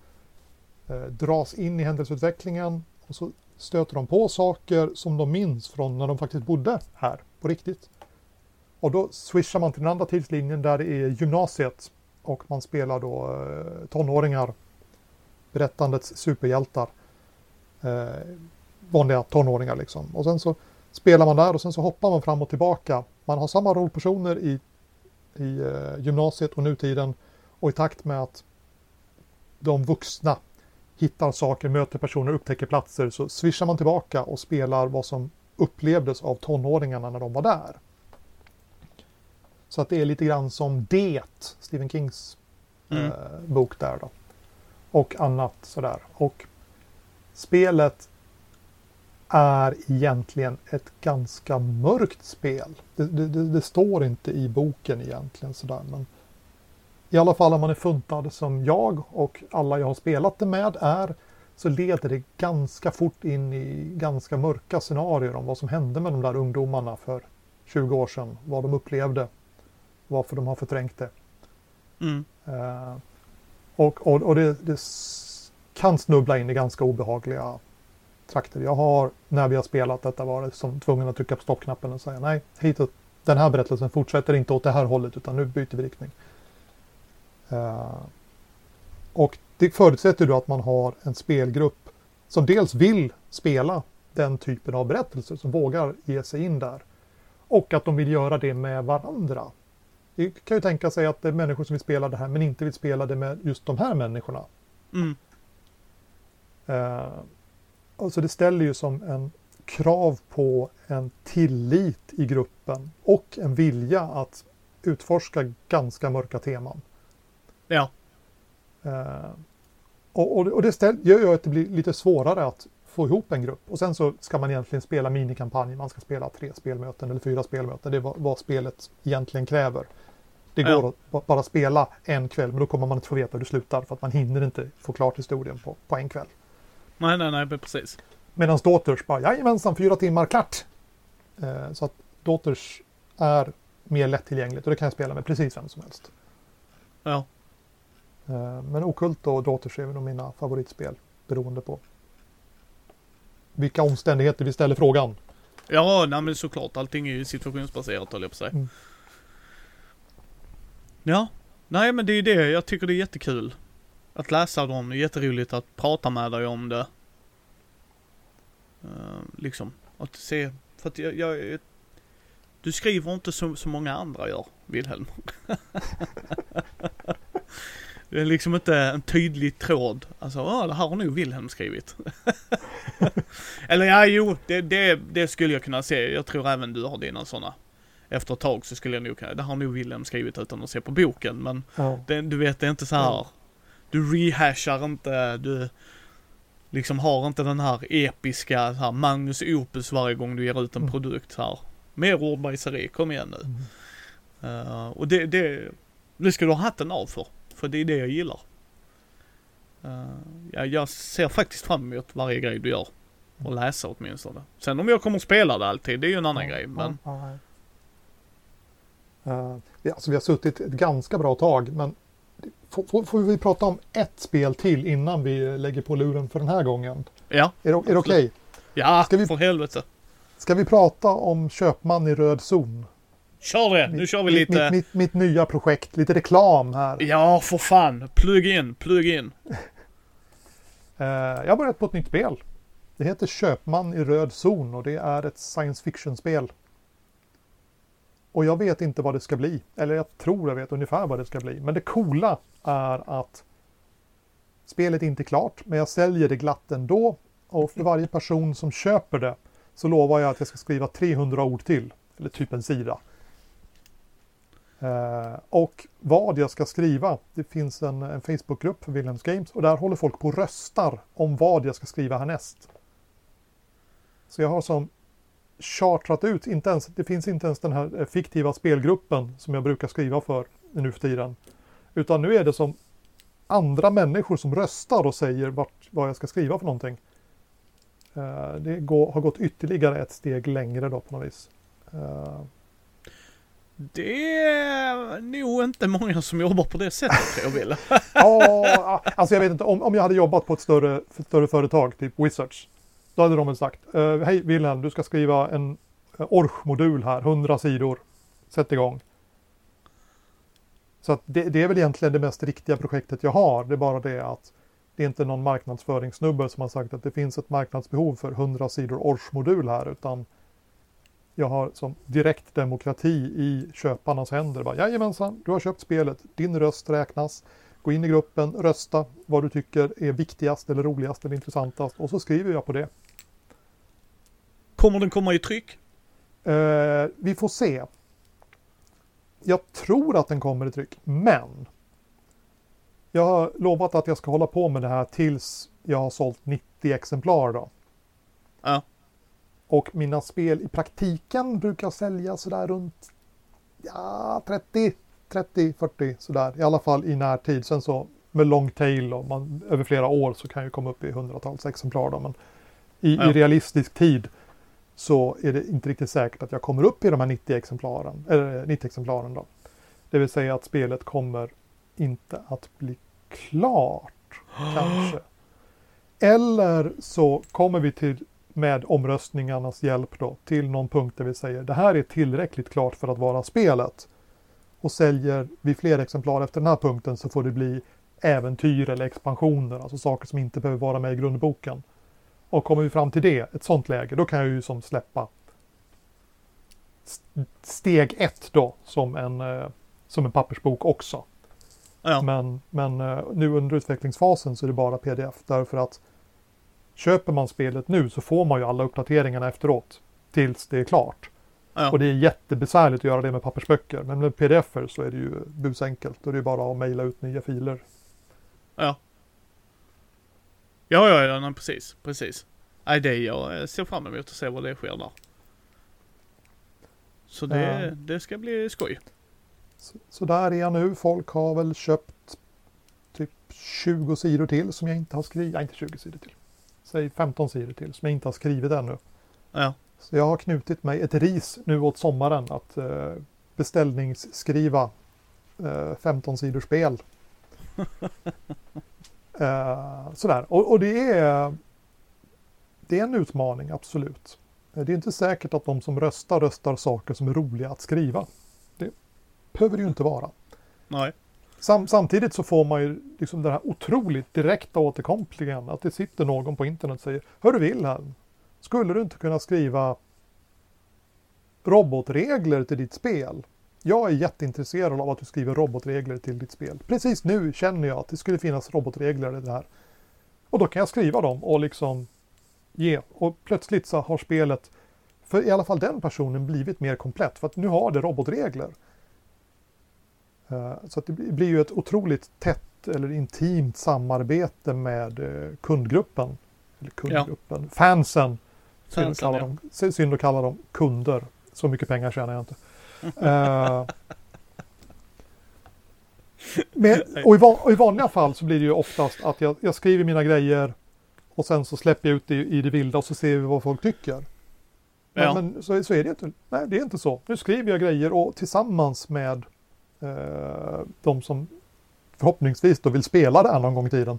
eh, dras in i händelseutvecklingen och så stöter de på saker som de minns från när de faktiskt bodde här på riktigt. Och då swishar man till den andra tidslinjen där det är gymnasiet och man spelar då eh, tonåringar, berättandets superhjältar. Eh, vanliga tonåringar liksom. Och sen så spelar man där och sen så hoppar man fram och tillbaka. Man har samma rollpersoner i, i eh, gymnasiet och nutiden och i takt med att de vuxna hittar saker, möter personer, upptäcker platser så swishar man tillbaka och spelar vad som upplevdes av tonåringarna när de var där. Så att det är lite grann som Det, Stephen Kings mm. eh, bok där då. Och annat sådär. Och spelet är egentligen ett ganska mörkt spel. Det, det, det, står inte i boken egentligen sådär. Men I alla fall om man är funtad som jag och alla jag har spelat det med är så leder det ganska fort in i ganska mörka scenarier om vad som hände med de där ungdomarna för 20 år sedan. Vad de upplevde varför de har förträngt det. Mm. Uh, och och, och det, det, kan snubbla in i ganska obehagliga trakter. Jag har, när vi har spelat detta, varit som tvungen att trycka på stoppknappen och säga nej, hitåt, den här berättelsen fortsätter inte åt det här hållet utan nu byter vi riktning. Uh, och det förutsätter då att man har en spelgrupp som dels vill spela den typen av berättelser, som vågar ge sig in där. Och att de vill göra det med varandra. Det kan ju tänka sig att det är människor som vill spela det här men inte vill spela det med just de här människorna. Mm. Uh, alltså det ställer ju som en krav på en tillit i gruppen och en vilja att utforska ganska mörka teman. Ja. Uh, och, och, och, det ställ, gör ju att det blir lite svårare att få ihop en grupp. Och sen så ska man egentligen spela minikampanj. Man ska spela tre spelmöten eller fyra spelmöten. Det är vad, vad spelet egentligen kräver. Det går ja. att bara spela en kväll men då kommer man inte få veta hur det slutar för att man hinner inte få klart historien på, på en kväll. Nej, nej, nej, precis. Medan Daughters bara, jajamensan, fyra timmar, klart! Eh, så att Daughters är mer lättillgängligt och det kan jag spela med precis vem som helst. Ja. Eh, men Okult och Daughters är nog mina favoritspel beroende på vilka omständigheter vi ställer frågan. Ja, nej men såklart. Allting är ju situationsbaserat höll jag på sig. Mm. Ja, nej men det är det. Jag tycker det är jättekul. Att läsa dem, det är jätteroligt att prata med dig om det. Uh, liksom, att se, för att jag, jag du skriver inte som så många andra gör, Wilhelm. det är liksom inte en tydlig tråd. Alltså, ah, det här har nog Wilhelm skrivit. Eller ja, jo, det, det, det skulle jag kunna se. Jag tror även du har dina sådana efter ett tag så skulle jag nog kunna, det har nog William skrivit utan att se på boken men ja. det, du vet det är inte så här. Ja. Du rehashar inte, du liksom har inte den här episka här, Magnus Opus varje gång du ger ut en mm. produkt här. Mer ordbajseri, kom igen nu. Mm. Uh, och det, det, det ska du ha hatten av för. För det är det jag gillar. Uh, jag, jag ser faktiskt fram emot varje grej du gör. Och läsa åtminstone. Sen om jag kommer att spela det alltid, det är ju en annan Ja, grej. Men ja, ja. Eh, vi- alltså, vi har suttit ett ganska bra tag, men får, får, får vi prata om ett spel till innan vi lägger på luren för den här gången? ja, Är det, är det okej? ja, Ska vi- för helvete. Ska vi prata om Köpman i röd zon? Kör det, nu kör vi Mitt, lite. mitt, mitt, mitt nya projekt, lite reklam här. Ja, för fan. Plugg in, plugg in. Eh, jag har börjat på ett nytt spel. Det heter Köpman i röd zon och det är ett science fiction-spel. Och jag vet inte vad det ska bli. Eller jag tror jag vet ungefär vad det ska bli. Men det coola är att spelet är inte klart, men jag säljer det glatt ändå. Och för varje person som köper det så lovar jag att jag ska skriva 300 ord till. Eller typ en sida. Eh, och vad jag ska skriva. Det finns en, en Facebookgrupp för Wilhelms Games och där håller folk på och röstar om vad jag ska skriva härnäst. Så jag har som chartrat ut, inte ens, det finns inte ens den här eh, fiktiva spelgruppen som jag brukar skriva för nu för tiden. Utan nu är det som andra människor som röstar och säger vart, vad jag ska skriva för någonting. Eh, det går, har gått ytterligare ett steg längre då på något vis. Eh, det är nog inte många som jobbar på det sättet, jag Wille. Ja, alltså jag vet inte. Om, om jag hade jobbat på ett större, ett större företag, typ Wizards. Då hade de väl sagt, eh, hej Wilhelm, du ska skriva en eh, Orch-modul här, 100 sidor. Sätt igång. Så att det, det är väl egentligen det mest riktiga projektet jag har. Det är bara det att det är inte någon marknadsföringssnubbe som har sagt att det finns ett marknadsbehov för 100 sidor Orch-modul här, utan jag har som direkt demokrati i köparnas händer. Bara, Jajamensan, du har köpt spelet, din röst räknas. Gå in i gruppen, rösta vad du tycker är viktigast eller roligast eller intressantast och så skriver jag på det. Kommer den komma i tryck? Eh, vi får se. Jag tror att den kommer i tryck, men jag har lovat att jag ska hålla på med det här tills jag har sålt 90 exemplar då. Ja. Och mina spel i praktiken brukar sälja sådär runt ja, 30, 30, 40 sådär. I alla fall i närtid. Sen så med long tail och man, över flera år så kan jag komma upp i hundratals exemplar då. Men i, Ja. i realistisk tid så är det inte riktigt säkert att jag kommer upp i de här 90 exemplaren. Eller 90 exemplaren då. Det vill säga att spelet kommer inte att bli klart. Kanske. Eller så kommer vi till med omröstningarnas hjälp då till någon punkt där vi säger det här är tillräckligt klart för att vara spelet. Och säljer vi fler exemplar efter den här punkten så får det bli äventyr eller expansioner, alltså saker som inte behöver vara med i grundboken. Och kommer vi fram till det, ett sånt läge, då kan jag ju som släppa st- steg ett då som en, eh, som en pappersbok också. Ja. Men, men eh, nu under utvecklingsfasen så är det bara pdf därför att köper man spelet nu så får man ju alla uppdateringarna efteråt tills det är klart. Ja. Och det är jättebesvärligt att göra det med pappersböcker. Men med pdf så är det ju busenkelt. Då är det bara att mejla ut nya filer. Ja. Ja, ja, ja, precis, precis. Nej, det jag ser fram emot att se vad det sker där. Så det, Ja. det ska bli skoj. Så, så där är jag nu. Folk har väl köpt typ 20 sidor till som jag inte har skrivit. Nej, inte 20 sidor till. Säg 15 sidor till som jag inte har skrivit ännu. Ja. Så jag har knutit mig ett ris nu åt sommaren att eh, beställningsskriva eh, 15 sidor spel. eh, sådär, och, och det är det är en utmaning, absolut. Det är inte säkert att de som röstar röstar saker som är roliga att skriva. Det behöver det ju inte vara. Nej. Sam, samtidigt så får man ju liksom den här otroligt direkta återkopplingen att det sitter någon på internet och säger Hör du Wilhelm, skulle du inte kunna skriva robotregler till ditt spel? Jag är jätteintresserad av att du skriver robotregler till ditt spel. Precis nu känner jag att det skulle finnas robotregler i det här. Och då kan jag skriva dem och liksom ge. Och plötsligt så har spelet, för i alla fall den personen, blivit mer komplett. För att nu har det robotregler. Eh, Så att det blir ju ett otroligt tätt eller intimt samarbete med eh, kundgruppen. Eller kundgruppen, fansen. Synd att, kalla ja. dem, sy- synd att kalla dem kunder. Så mycket pengar tjänar jag inte. Men, och, i va, och i vanliga fall så blir det ju oftast att jag, jag skriver mina grejer Och sen så släpper jag ut det i det vilda och så ser vi vad folk tycker. Men, Ja. men så, så är det inte. Nej, det är inte så. Nu skriver jag grejer och tillsammans med de som förhoppningsvis då vill spela det här någon gång i tiden.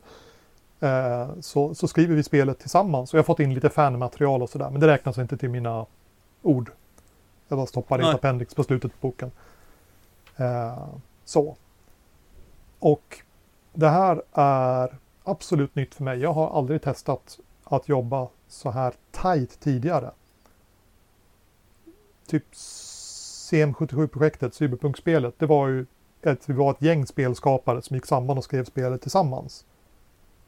Eh, så, så skriver vi spelet tillsammans. Och jag har fått in lite fanmaterial och sådär. Men det räknas inte till mina ord. Jag bara stoppar in appendix på slutet på boken. Eh, så. Och det här är absolut nytt för mig. Jag har aldrig testat att jobba så här tight tidigare. Typ CM77-projektet, Cyberpunk-spelet, det var ju ett, vi var ett gäng spelskapare som gick samman och skrev spelet tillsammans.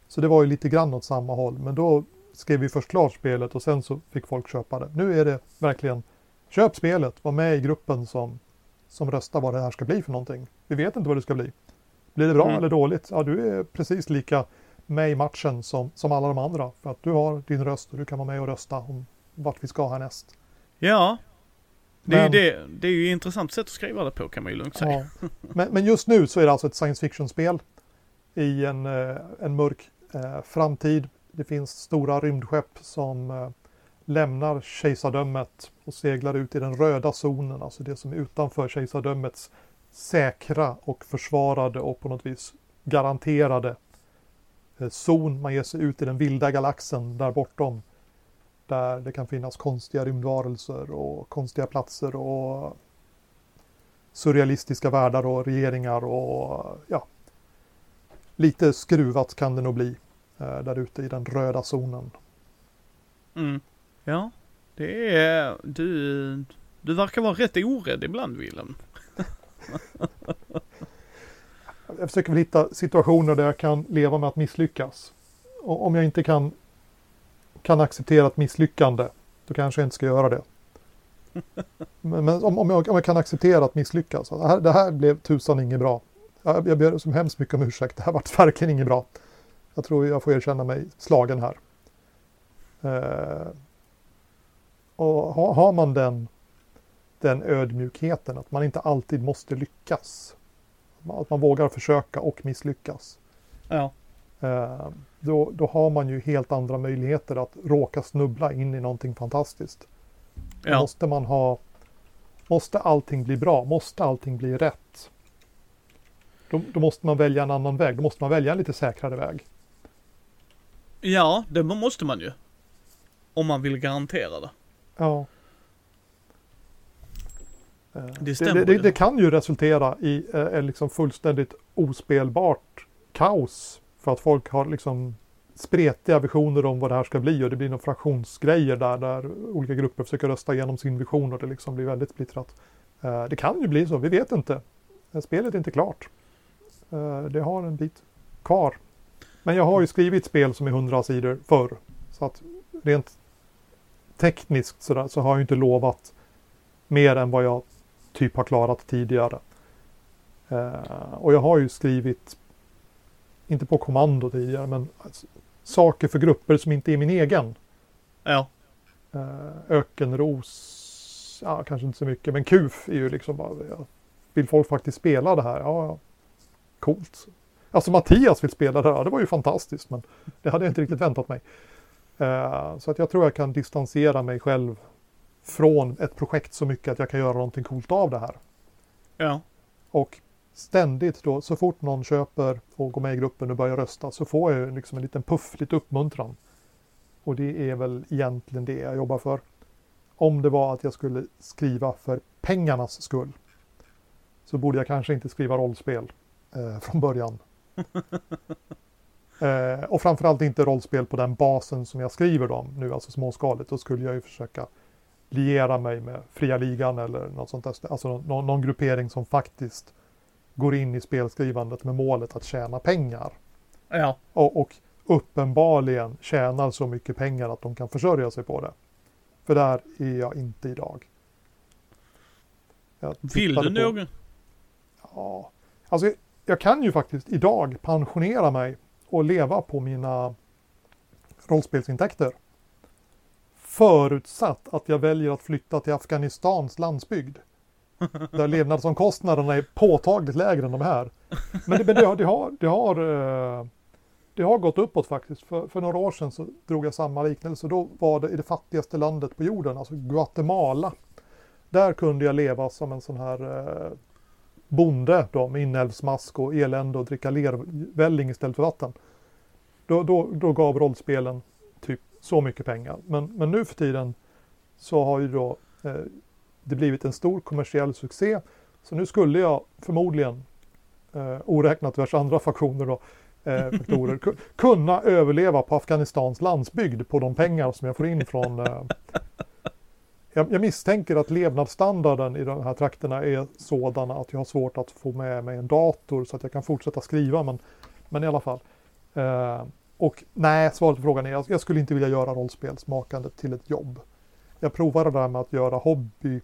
Så det var ju lite grann åt samma håll, men då skrev vi först klart spelet och sen så fick folk köpa det. Nu är det verkligen köp spelet, var med i gruppen som, som röstar vad det här ska bli för någonting. Vi vet inte vad det ska bli. Blir det bra Mm. eller dåligt? Ja, du är precis lika med i matchen som, som alla de andra. För att du har din röst och du kan vara med och rösta om vart vi ska härnäst. Ja. Det är, ju Men- det, det är ju ett intressant sätt att skriva det på kan man ju lugnt säga. Ja. Men, men just nu så är det alltså ett science fiction-spel i en, eh, en mörk eh, framtid. Det finns stora rymdskepp som eh, lämnar kejsardömet och seglar ut i den röda zonen, alltså det som är utanför kejsardömets säkra och försvarade och på något vis garanterade eh, zon. Man ger sig ut i den vilda galaxen där bortom. Där det kan finnas konstiga rymdvarelser och konstiga platser och surrealistiska världar och regeringar och ja, lite skruvat kan det nog bli eh, där ute i den röda zonen. Mm. Ja. Det är... Du... Du verkar vara rätt orädd ibland Willem. Jag försöker väl hitta situationer där jag kan leva med att misslyckas. Och om jag inte kan, kan acceptera ett misslyckande, då kanske jag inte ska göra det. Men, men om, om, jag, om jag kan acceptera att misslyckas, det här, det här blev tusan inget bra. Jag, jag ber så hemskt mycket om ursäkt, det här vart verkligen inget bra. Jag tror jag får erkänna mig slagen här. Eh, och har, har man den, den ödmjukheten, att man inte alltid måste lyckas, att man vågar försöka och misslyckas. Ja. Eh, då, då har man ju helt andra möjligheter att råka snubbla in i någonting fantastiskt. Ja. Måste man ha Måste allting bli bra? Måste allting bli rätt? Då, då måste man välja en annan väg. Då måste man välja en lite säkrare väg. Ja, det måste man ju. Om man vill garantera det. Ja. Eh, Det stämmer det, det, det kan ju resultera i eh, en liksom fullständigt ospelbart kaos. För att folk har liksom spretiga visioner om vad det här ska bli och det blir några fraktionsgrejer där, där olika grupper försöker rösta igenom sin vision och det liksom blir väldigt splittrat. Eh, det kan ju bli så, vi vet inte. Eh, spelet är inte klart. Eh, det har en bit kvar. Men jag har ju skrivit spel som är 100 sidor förr. Så att rent tekniskt sådär, så har jag ju inte lovat mer än vad jag typ har klarat tidigare. Och jag har ju skrivit, inte på kommando tidigare, men alltså, saker för grupper som inte är min egen. Ja. Eh, ökenros, ja kanske inte så mycket, men kuf är ju liksom bara, ja, vill folk faktiskt spela det här? Ja, ja. coolt. Alltså Mattias vill spela det här, det var ju fantastiskt, men det hade jag inte riktigt väntat mig. Eh, så att jag tror jag kan distansera mig själv från ett projekt så mycket att jag kan göra någonting coolt av det här. Ja. Och ständigt då, så fort någon köper och går med i gruppen och börjar rösta så får jag liksom en liten puff, lite uppmuntran. Och det är väl egentligen det jag jobbar för. Om det var att jag skulle skriva för pengarnas skull så borde jag kanske inte skriva rollspel eh, från början. eh, och framförallt inte rollspel på den basen som jag skriver dem nu, alltså småskaligt. Då skulle jag ju försöka liera mig med fria ligan eller något sånt där. Alltså någon, någon gruppering som faktiskt går in i spelskrivandet med målet att tjäna pengar. Ja. Och, och uppenbarligen tjänar så mycket pengar att de kan försörja sig på det. För där är jag inte idag. Jag Vill du på-? Ja, alltså jag kan ju faktiskt idag pensionera mig och leva på mina rollspelsintäkter. Förutsatt att jag väljer att flytta till Afghanistans landsbygd. Där levnadsomkostnaderna är påtagligt lägre än de här. Men det, men det, har, det har, det har eh, det har gått uppåt faktiskt. För, för några år sedan så drog jag samma liknelse. Då var det i det fattigaste landet på jorden, alltså Guatemala. Där kunde jag leva som en sån här eh, bonde då, med inälvsmask och elände och dricka lervälling istället för vatten. Då, då, då gav rollspelen typ så mycket pengar. Men, men nu för tiden så har ju då eh, det blivit en stor kommersiell succé. Så nu skulle jag förmodligen, eh, oräknat diverse andra faktioner då, eh, faktorer, kunna överleva på Afghanistans landsbygd på de pengar som jag får in från eh, jag, jag, misstänker att levnadsstandarden i de här trakterna är sådana att jag har svårt att få med mig en dator så att jag kan fortsätta skriva. Men, men i alla fall. Eh, och nej, svaret på frågan är att jag skulle inte vilja göra rollspelsmakandet till ett jobb. Jag provade det där med att göra hobby,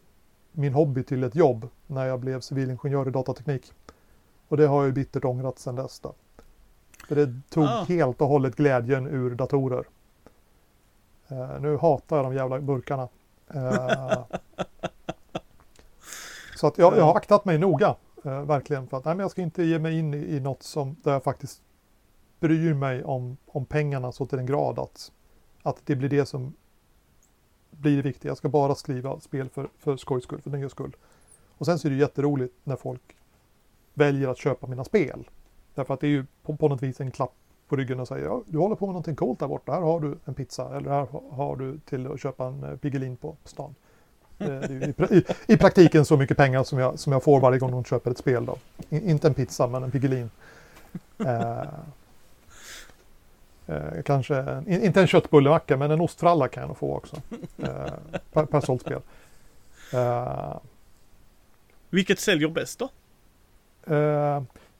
min hobby till ett jobb när jag blev civilingenjör i datateknik. Och det har jag bittert ångrat sedan dess. Då. För det tog ah. helt och hållet glädjen ur datorer. Uh, nu hatar jag de jävla burkarna. Uh, så att jag, jag, har aktat mig noga, uh, verkligen. För att nej, men jag ska inte ge mig in i, i något som, där jag faktiskt bryr mig om, om pengarna så till den grad att, att det blir det som blir det viktiga. Jag ska bara skriva spel för, för skojs skull, för nöjes skull. Och sen så är det jätteroligt när folk väljer att köpa mina spel. Därför att det är ju på, på något vis en klapp på ryggen och säger ja, du håller på med någonting coolt där borta. Här har du en pizza eller här har du till att köpa en eh, Piggelin på stan. Eh, I, i, i, praktiken så mycket pengar som jag, som jag får varje gång de köper ett spel. Då. In, inte en pizza men en Piggelin. Eh, eh, kanske, en, inte en köttbullemacka men en ostfralla kan jag nog få också. Eh, per, per sålt spel. Eh, Vilket säljer bäst då?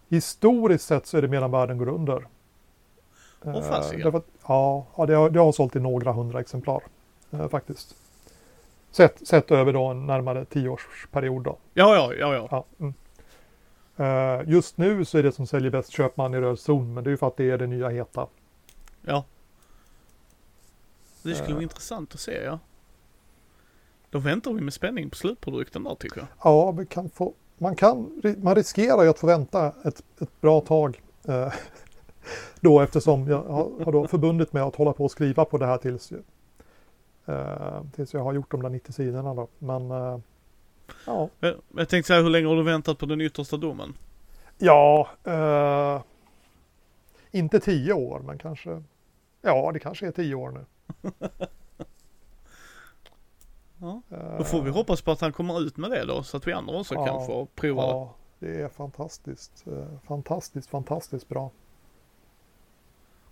historiskt sett så är det medan världen går under. Oh, därför ja, ja det, har, det har sålt i några hundra exemplar eh, faktiskt. Sett, sett över då en närmare tioårsperiod då. Ja, ja, ja. ja. ja mm. uh, just nu så är det som säljer bäst Köpman i röd zon, men det är ju för att det är det nya heta. Ja. Det skulle uh, vara intressant att se, ja. Då väntar vi med spänning på slutprodukten då tycker jag. Ja, vi kan få, man, kan, man riskerar ju att få vänta ett, ett bra tag. Uh, då eftersom jag har, har då förbundit mig att hålla på och skriva på det här tills, eh, tills jag har gjort de där 90 sidorna då. Men eh, ja. Jag, jag tänkte säga, hur länge har du väntat på den yttersta domen? Ja, eh, inte tio år men kanske, ja det kanske är tio år nu. ja. Då får vi hoppas på att han kommer ut med det då så att vi andra också ja, kan få prova ja, det. är fantastiskt, eh, fantastiskt, fantastiskt bra.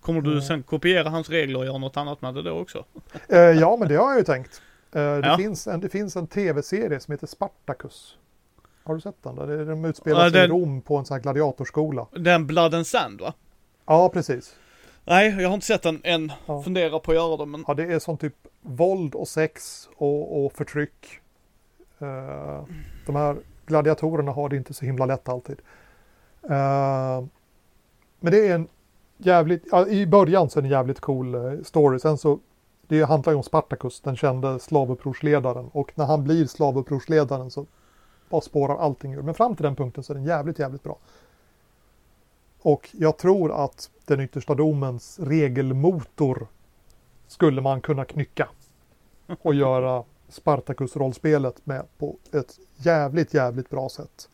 Kommer du mm. sen kopiera hans regler och göra något annat med det då också? Eh, ja, men det har jag ju tänkt. Eh, det, ja. finns en, det finns en tv-serie som heter Spartacus. Har du sett den? Där? De utspelar sig den, i Rom på en sån här gladiatorskola. Den Blood and Sand va? Ja, precis. Nej, jag har inte sett den än. Ja. Funderar på att göra det men... Ja, det är sån typ våld och sex och, och förtryck. Uh, de här gladiatorerna har det inte så himla lätt alltid. Uh, men det är en jävligt, ja, i början så är det en jävligt cool eh, story. Sen så, det handlar ju om Spartacus, den kände slavupprorsledaren. Och när han blir slavupprorsledaren så bara spårar allting ur. Men fram till den punkten så är den jävligt, jävligt bra. Och jag tror att den yttersta domens regelmotor skulle man kunna knycka och göra Spartacus-rollspelet med på ett jävligt, jävligt bra sätt.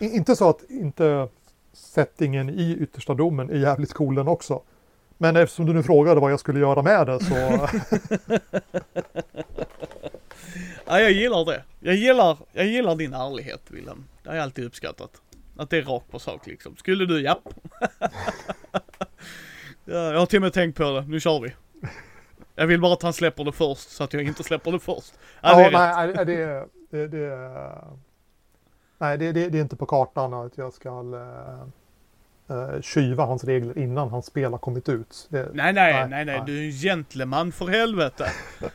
inte så att inte settingen i yttersta domen är jävligt cool den också. Men eftersom du nu frågade vad jag skulle göra med det så... ja, jag gillar det. Jag gillar, jag gillar din ärlighet Wilhelm. Det har jag alltid uppskattat. Att det är rakt på sak liksom. Skulle du, ja. ja. Jag har till och med tänkt på det. Nu kör vi. Jag vill bara att han släpper det först så att jag inte släpper det först. Ja, det nej, det, det, det, Nej, det, det, det, är inte på kartan att jag ska äh, äh, tjuva hans regler innan hans spel har kommit ut. Det, nej, nej, nej, nej, nej, du är en gentleman för helvete.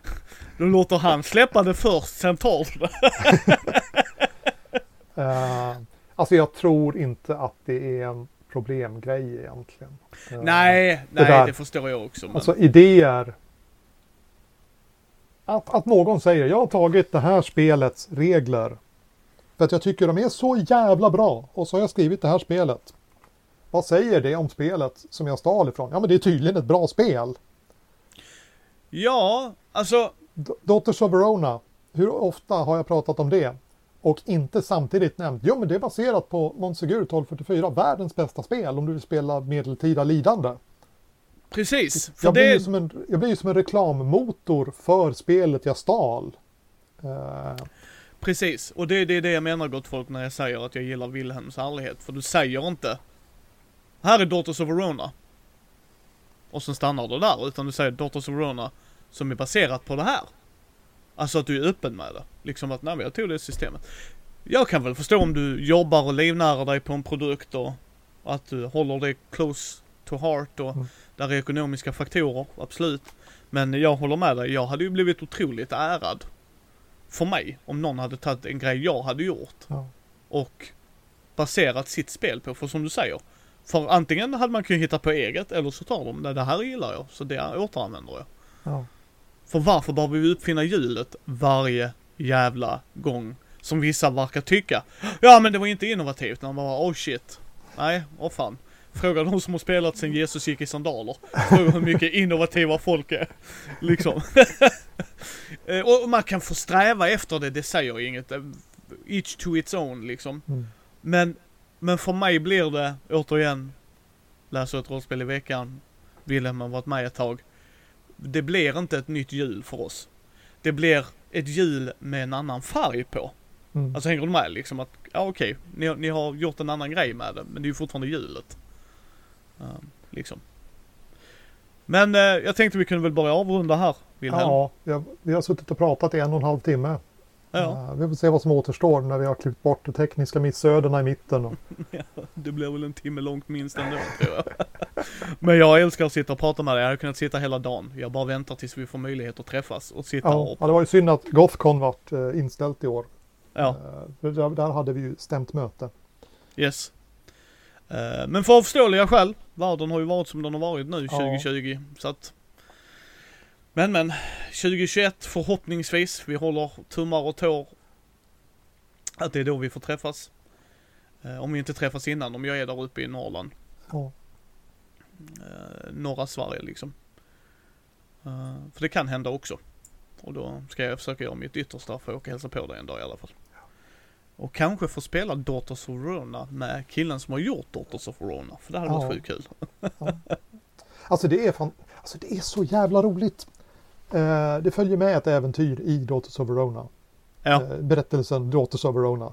du låter han släppa det först, sen tar du det. uh, alltså jag tror inte att det är en problemgrej egentligen. Uh, nej, nej, där, det förstår jag också. Men... Alltså idéer. Att, att någon säger, jag har tagit det här spelets regler för att jag tycker de är så jävla bra. Och så har jag skrivit det här spelet. Vad säger det om spelet som jag stal ifrån? Ja men det är tydligen ett bra spel. Ja, alltså D- Daughters of Verona, hur ofta har jag pratat om det? Och inte samtidigt nämnt, jo men det är baserat på Montsegur 1244, världens bästa spel om du vill spela medeltida lidande. precis. Jag blir, det, som en, jag blir ju som en reklammotor för spelet jag stal. Eh, precis. Och det, det är det jag menar gott folk när jag säger att jag gillar Wilhelms ärlighet. För du säger inte Här är Daughters of Verona. Och sen stannar du där. Utan du säger Daughters of Verona som är baserat på det här. Alltså att du är öppen med det. Liksom att nej men jag tog det systemet. Jag kan väl förstå om du jobbar och livnärar dig på en produkt och att du håller det close to heart och Mm. där är ekonomiska faktorer, absolut. Men jag håller med dig, jag hade ju blivit otroligt ärad för mig om någon hade tagit en grej jag hade gjort ja. och baserat sitt spel på, för som du säger. För antingen hade man kunnat hitta på eget eller så tar de, det här gillar jag, så det återanvänder jag. Ja. För varför behöver vi uppfinna hjulet varje jävla gång som vissa verkar tycka? Ja men det var inte innovativt när man bara oh shit. Nej, åh fan. Fråga de som har spelat sen Jesus gick i sandaler. Fråga hur mycket innovativa folk är. Liksom. Eh, och man kan få sträva efter det, det säger inget. Eh, Each to its own liksom. Mm. Men, men för mig blir det, återigen, läser ett rollspel i veckan, Wilhelm har varit med ett tag. Det blir inte ett nytt hjul för oss. Det blir ett hjul med en annan färg på. Mm. Alltså hänger du med liksom att, ja okej, ni, har- ni har gjort en annan grej med det, men det är ju fortfarande hjulet. Ehm, liksom. Men eh, jag tänkte vi kunde väl börja avrunda här, Wilhelm. ja, jag, vi har suttit och pratat i en och en halv timme. Ja. Vi får se vad som återstår när vi har klippt bort de tekniska missödena i mitten. Och, Det blir väl en timme långt minst ändå tror jag. Men jag älskar att sitta och prata med dig. Jag hade kunnat sitta hela dagen. Jag bara väntar tills vi får möjlighet att träffas och sitta ja, och... ja, det var ju synd att Gothcon vart eh, inställt i år. Ja, Eh, för där, hade vi ju stämt möte. yes. Eh, Men för förståeliga skäl. Världen har ju varit som den har varit nu Ja. 2020. Så att... Men men. 2021 förhoppningsvis. Vi håller tummar och tår. Att det är då vi får träffas. Eh, Om vi inte träffas innan. Om jag är där uppe i Norrland. Ja. eh, norra Sverige liksom. Eh, för det kan hända också. Och då ska jag försöka göra mitt yttersta för att åka och hälsa på dig en dag i alla fall. Och kanske få spela Daughters of Verona med killen som har gjort Daughters of Verona. För det hade Ja. varit sjukt kul. Alltså det är fan, alltså det är så jävla roligt. Eh, det följer med ett äventyr i Daughters of Verona. Ja, Eh, berättelsen Daughters of Verona.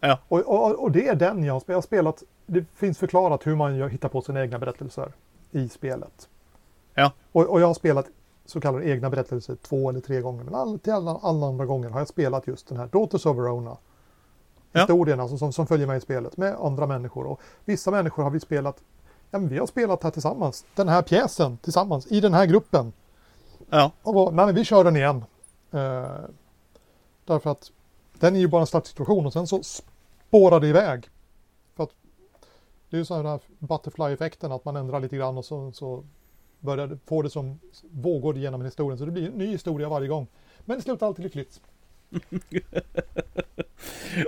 Ja. Och, och, och det är den jag har spelat. Det finns förklarat hur man hittar på sina egna berättelser i spelet. Ja. Och, och jag har spelat så kallade egna berättelser två eller tre gånger. Men all, till alla, alla andra gånger har jag spelat just den här Daughters of Verona. Historien alltså som, som följer med i spelet med andra människor. Och vissa människor har vi spelat. Ja, men vi har spelat här tillsammans. Den här pjäsen tillsammans i den här gruppen ja, Och nej men vi kör den igen. Eh, därför att den är ju bara en startsituation och sen så spårar det iväg. För att det är ju så här butterfly-effekten att man ändrar lite grann och så, så börjar det, får det som vågor genom historien. Så det blir en ny historia varje gång. Men det slutar alltid lyckligt.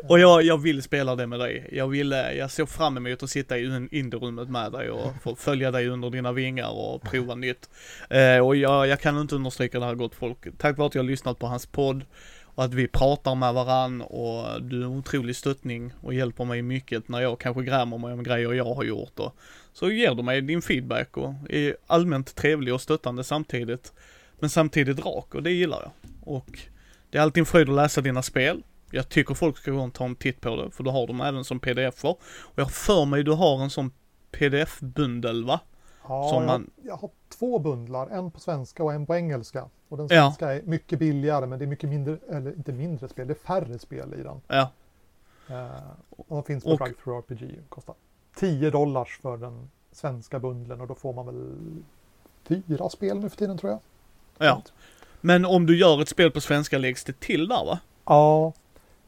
Och jag, jag vill spela det med dig. Jag vill, eh, jag ser fram emot att sitta i indierummet med dig och få följa dig under dina vingar och prova nytt. Eh, och jag, jag kan inte understryka det här gott folk. Tack vare att jag har lyssnat på hans podd och att vi pratar med varann och du är en otrolig stöttning och hjälper mig mycket när jag kanske grämer mig om grejer jag har gjort och så ger du mig din feedback och är allmänt trevlig och stöttande samtidigt. Men samtidigt rak och det gillar jag. Och det är alltid en fröjd att läsa dina spel. Jag tycker folk ska gå och ta en titt på det, för du har dem även som pdf-er. Och jag för mig du har en sån pdf-bundel va? Ja, Som jag, man- jag har två bundlar, en på svenska och en på engelska. Och den Ja. svenska är mycket billigare men det är mycket mindre, eller inte mindre spel, det är färre spel i den. Ja, Eh, och de finns på Och- Drive Through RPG. Kostar 10 dollars för den svenska bundeln och då får man väl fyra spel nu för tiden tror jag. ja. Men om du gör ett spel på svenska läggs det till där va? Ja,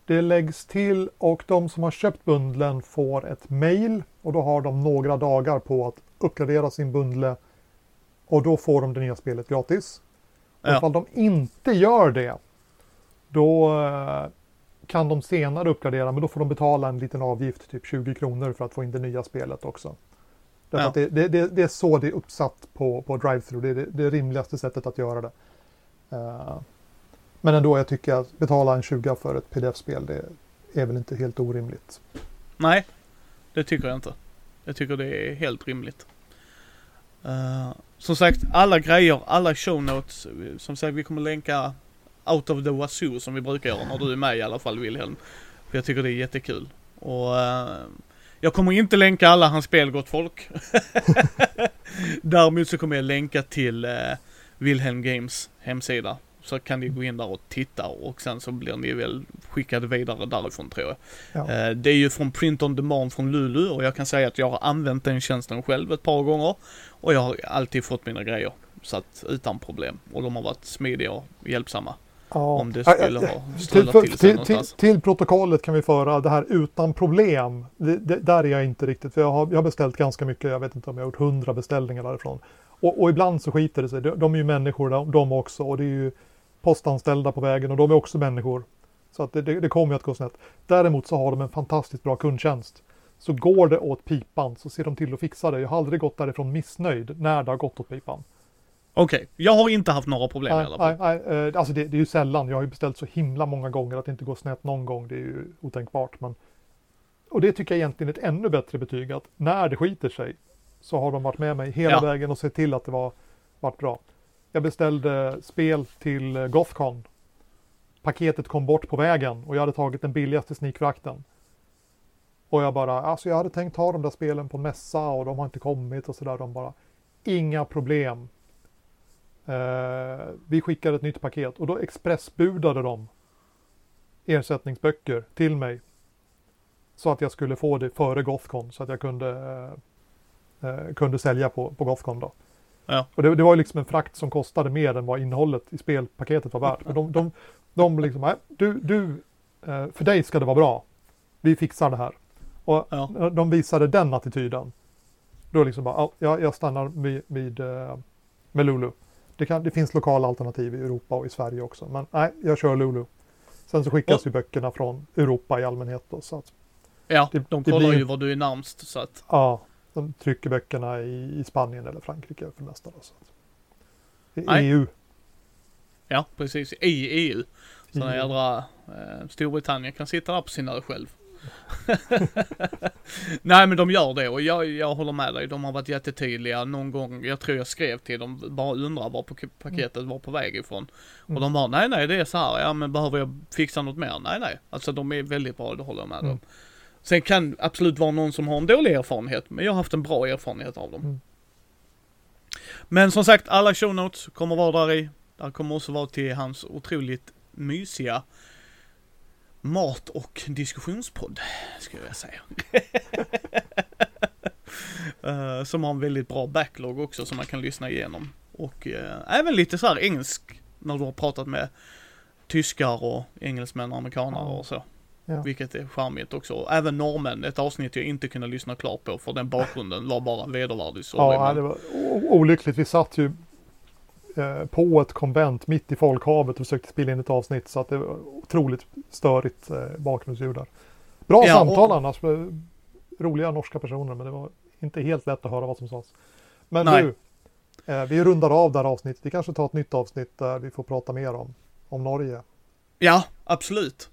det läggs till och de som har köpt bundeln får ett mail och då har de några dagar på att uppgradera sin bundle och då får de det nya spelet gratis. Och Ja. ifall de inte gör det då eh, kan de senare uppgradera men då får de betala en liten avgift, typ 20 kronor för att få in det nya spelet också. Därför Ja. det, det, det, är så det är uppsatt på, på drive-thru. Det är det, det rimligaste sättet att göra det. Eh, men ändå, jag tycker att betala en 20 för ett pdf-spel, det är väl inte helt orimligt. Nej, det tycker jag inte. Jag tycker det är helt rimligt. Uh, som sagt, alla grejer, alla show notes. Eh, som sagt, vi kommer länka out of the wazoo som vi brukar göra när du är med i alla fall Wilhelm. För jag tycker det är jättekul. Och uh, jag kommer inte länka alla hans spel gott folk. Däremot så kommer jag länka till uh, Wilhelm Games hemsida. Så kan ni gå in där och titta och sen så blir ni väl skickade vidare därifrån tror jag. Ja. Eh, Det är ju från Print on Demand från Lulu och jag kan säga att jag har använt den tjänsten själv ett par gånger. Och jag har alltid fått mina grejer. Så att utan problem. Och de har varit smidiga och hjälpsamma. Ja. Om det skulle ha till, strulat till sig till, till, någonstans. till protokollet kan vi föra det här utan problem. Det, det, där är jag inte riktigt, för jag har, jag har beställt ganska mycket. Jag vet inte om jag har gjort hundra beställningar därifrån. Och, och ibland så skiter det sig. De, de är ju människor de, de också och det är ju postanställda på vägen och de är också människor. Så att det, det, det kommer ju att gå snett. Däremot så har de en fantastiskt bra kundtjänst. Så går det åt pipan så ser de till att fixa det. Jag har aldrig gått därifrån missnöjd när det har gått åt pipan. Okej, jag har inte haft några problem i Nej, alla fall. nej, nej, eh, alltså det, det är ju sällan. Jag har ju beställt så himla många gånger att det inte går snett någon gång. Det är ju otänkbart. Men... Och det tycker jag egentligen är ett ännu bättre betyg. Att när det skiter sig så har de varit med mig hela Ja. vägen och sett till att det var varit bra. Jag beställde spel till eh, Gothcon. Paketet kom bort på vägen och jag hade tagit den billigaste sneakfrakten. Och jag bara, alltså jag hade tänkt ta de där spelen på mässa och de har inte kommit och sådär. De bara, inga problem. Eh, vi skickade ett nytt paket och då expressbudade de ersättningsböcker till mig. Så att jag skulle få det före Gothcon så att jag kunde, eh, eh, kunde sälja på, på Gothcon då. Ja. Och det, det var ju liksom en frakt som kostade mer än vad innehållet i spelpaketet var värt. Men de, de, de liksom, nej, du, du, eh, för dig ska det vara bra. Vi fixar det här. Och Ja. de visade den attityden. Då liksom bara, ja, jag, stannar vid, vid eh, med Lulu. Det, kan, det finns lokala alternativ i Europa och i Sverige också. Men nej, jag kör Lulu. Sen så skickas ju böckerna från Europa i allmänhet då. Så att, Ja, Det- de kollar blir- ju var du är närmst så att. ja, de trycker böckerna i, i Spanien eller Frankrike för det mesta. Då, så I Nej. EU. Ja, precis. I EU. Så när EU. jädra eh, Storbritannien kan sitta där på sin ö själv. Nej men de gör det och jag, jag håller med dig. De har varit jättetydliga någon gång. Jag tror jag skrev till dem, bara undrar var pak- paketet var på väg ifrån. Och Mm. de bara, nej nej det är så här. Ja men behöver jag fixa något mer? Nej nej. Alltså de är väldigt bra, det håller jag med Mm. om. Sen kan absolut vara någon som har en dålig erfarenhet, men jag har haft en bra erfarenhet av dem. Mm. Men som sagt, alla show notes kommer vara där i. Där kommer också vara till hans otroligt mysiga mat och diskussionspodd, skulle jag säga. Eh, som har en väldigt bra backlog också som man kan lyssna igenom. Och eh, även lite så här engelsk, när du har pratat med tyskar och engelsmän och amerikanare och så. Ja. Vilket är charmigt också. Även norrmän, ett avsnitt jag inte kunde lyssna klart på för den bakgrunden var bara vedervärdig. Ja, det var olyckligt. Vi satt ju eh, på ett konvent mitt i folkhavet och försökte spela in ett avsnitt så att det var otroligt störigt eh, bakgrundsljud där. Bra Ja, samtal och- annars. med Roliga norska personer men det var inte helt lätt att höra vad som sades. Men Nej. du, eh, vi rundar av det här avsnittet. Vi kanske tar ett nytt avsnitt där vi får prata mer om, om Norge. Ja, absolut.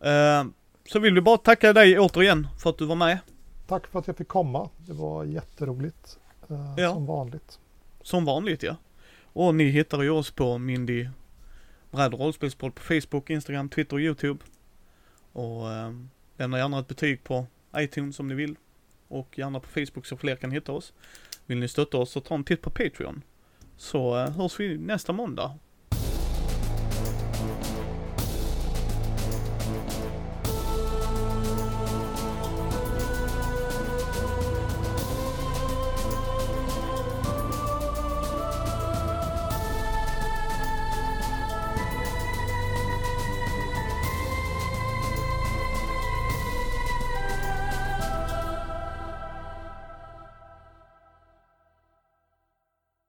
Eh, så vill vi bara tacka dig återigen för att du var med. Tack för att jag fick komma. Det var jätteroligt. Eh, Ja. Som vanligt. Som vanligt ja. Och ni hittar ju oss på Mindy Bräd rollspelspodd på Facebook, Instagram, Twitter och YouTube. Och eh, lämna gärna ett betyg på iTunes om ni vill. Och gärna på Facebook så fler kan hitta oss. Vill ni stötta oss så ta en titt på Patreon. Så eh, hörs vi nästa måndag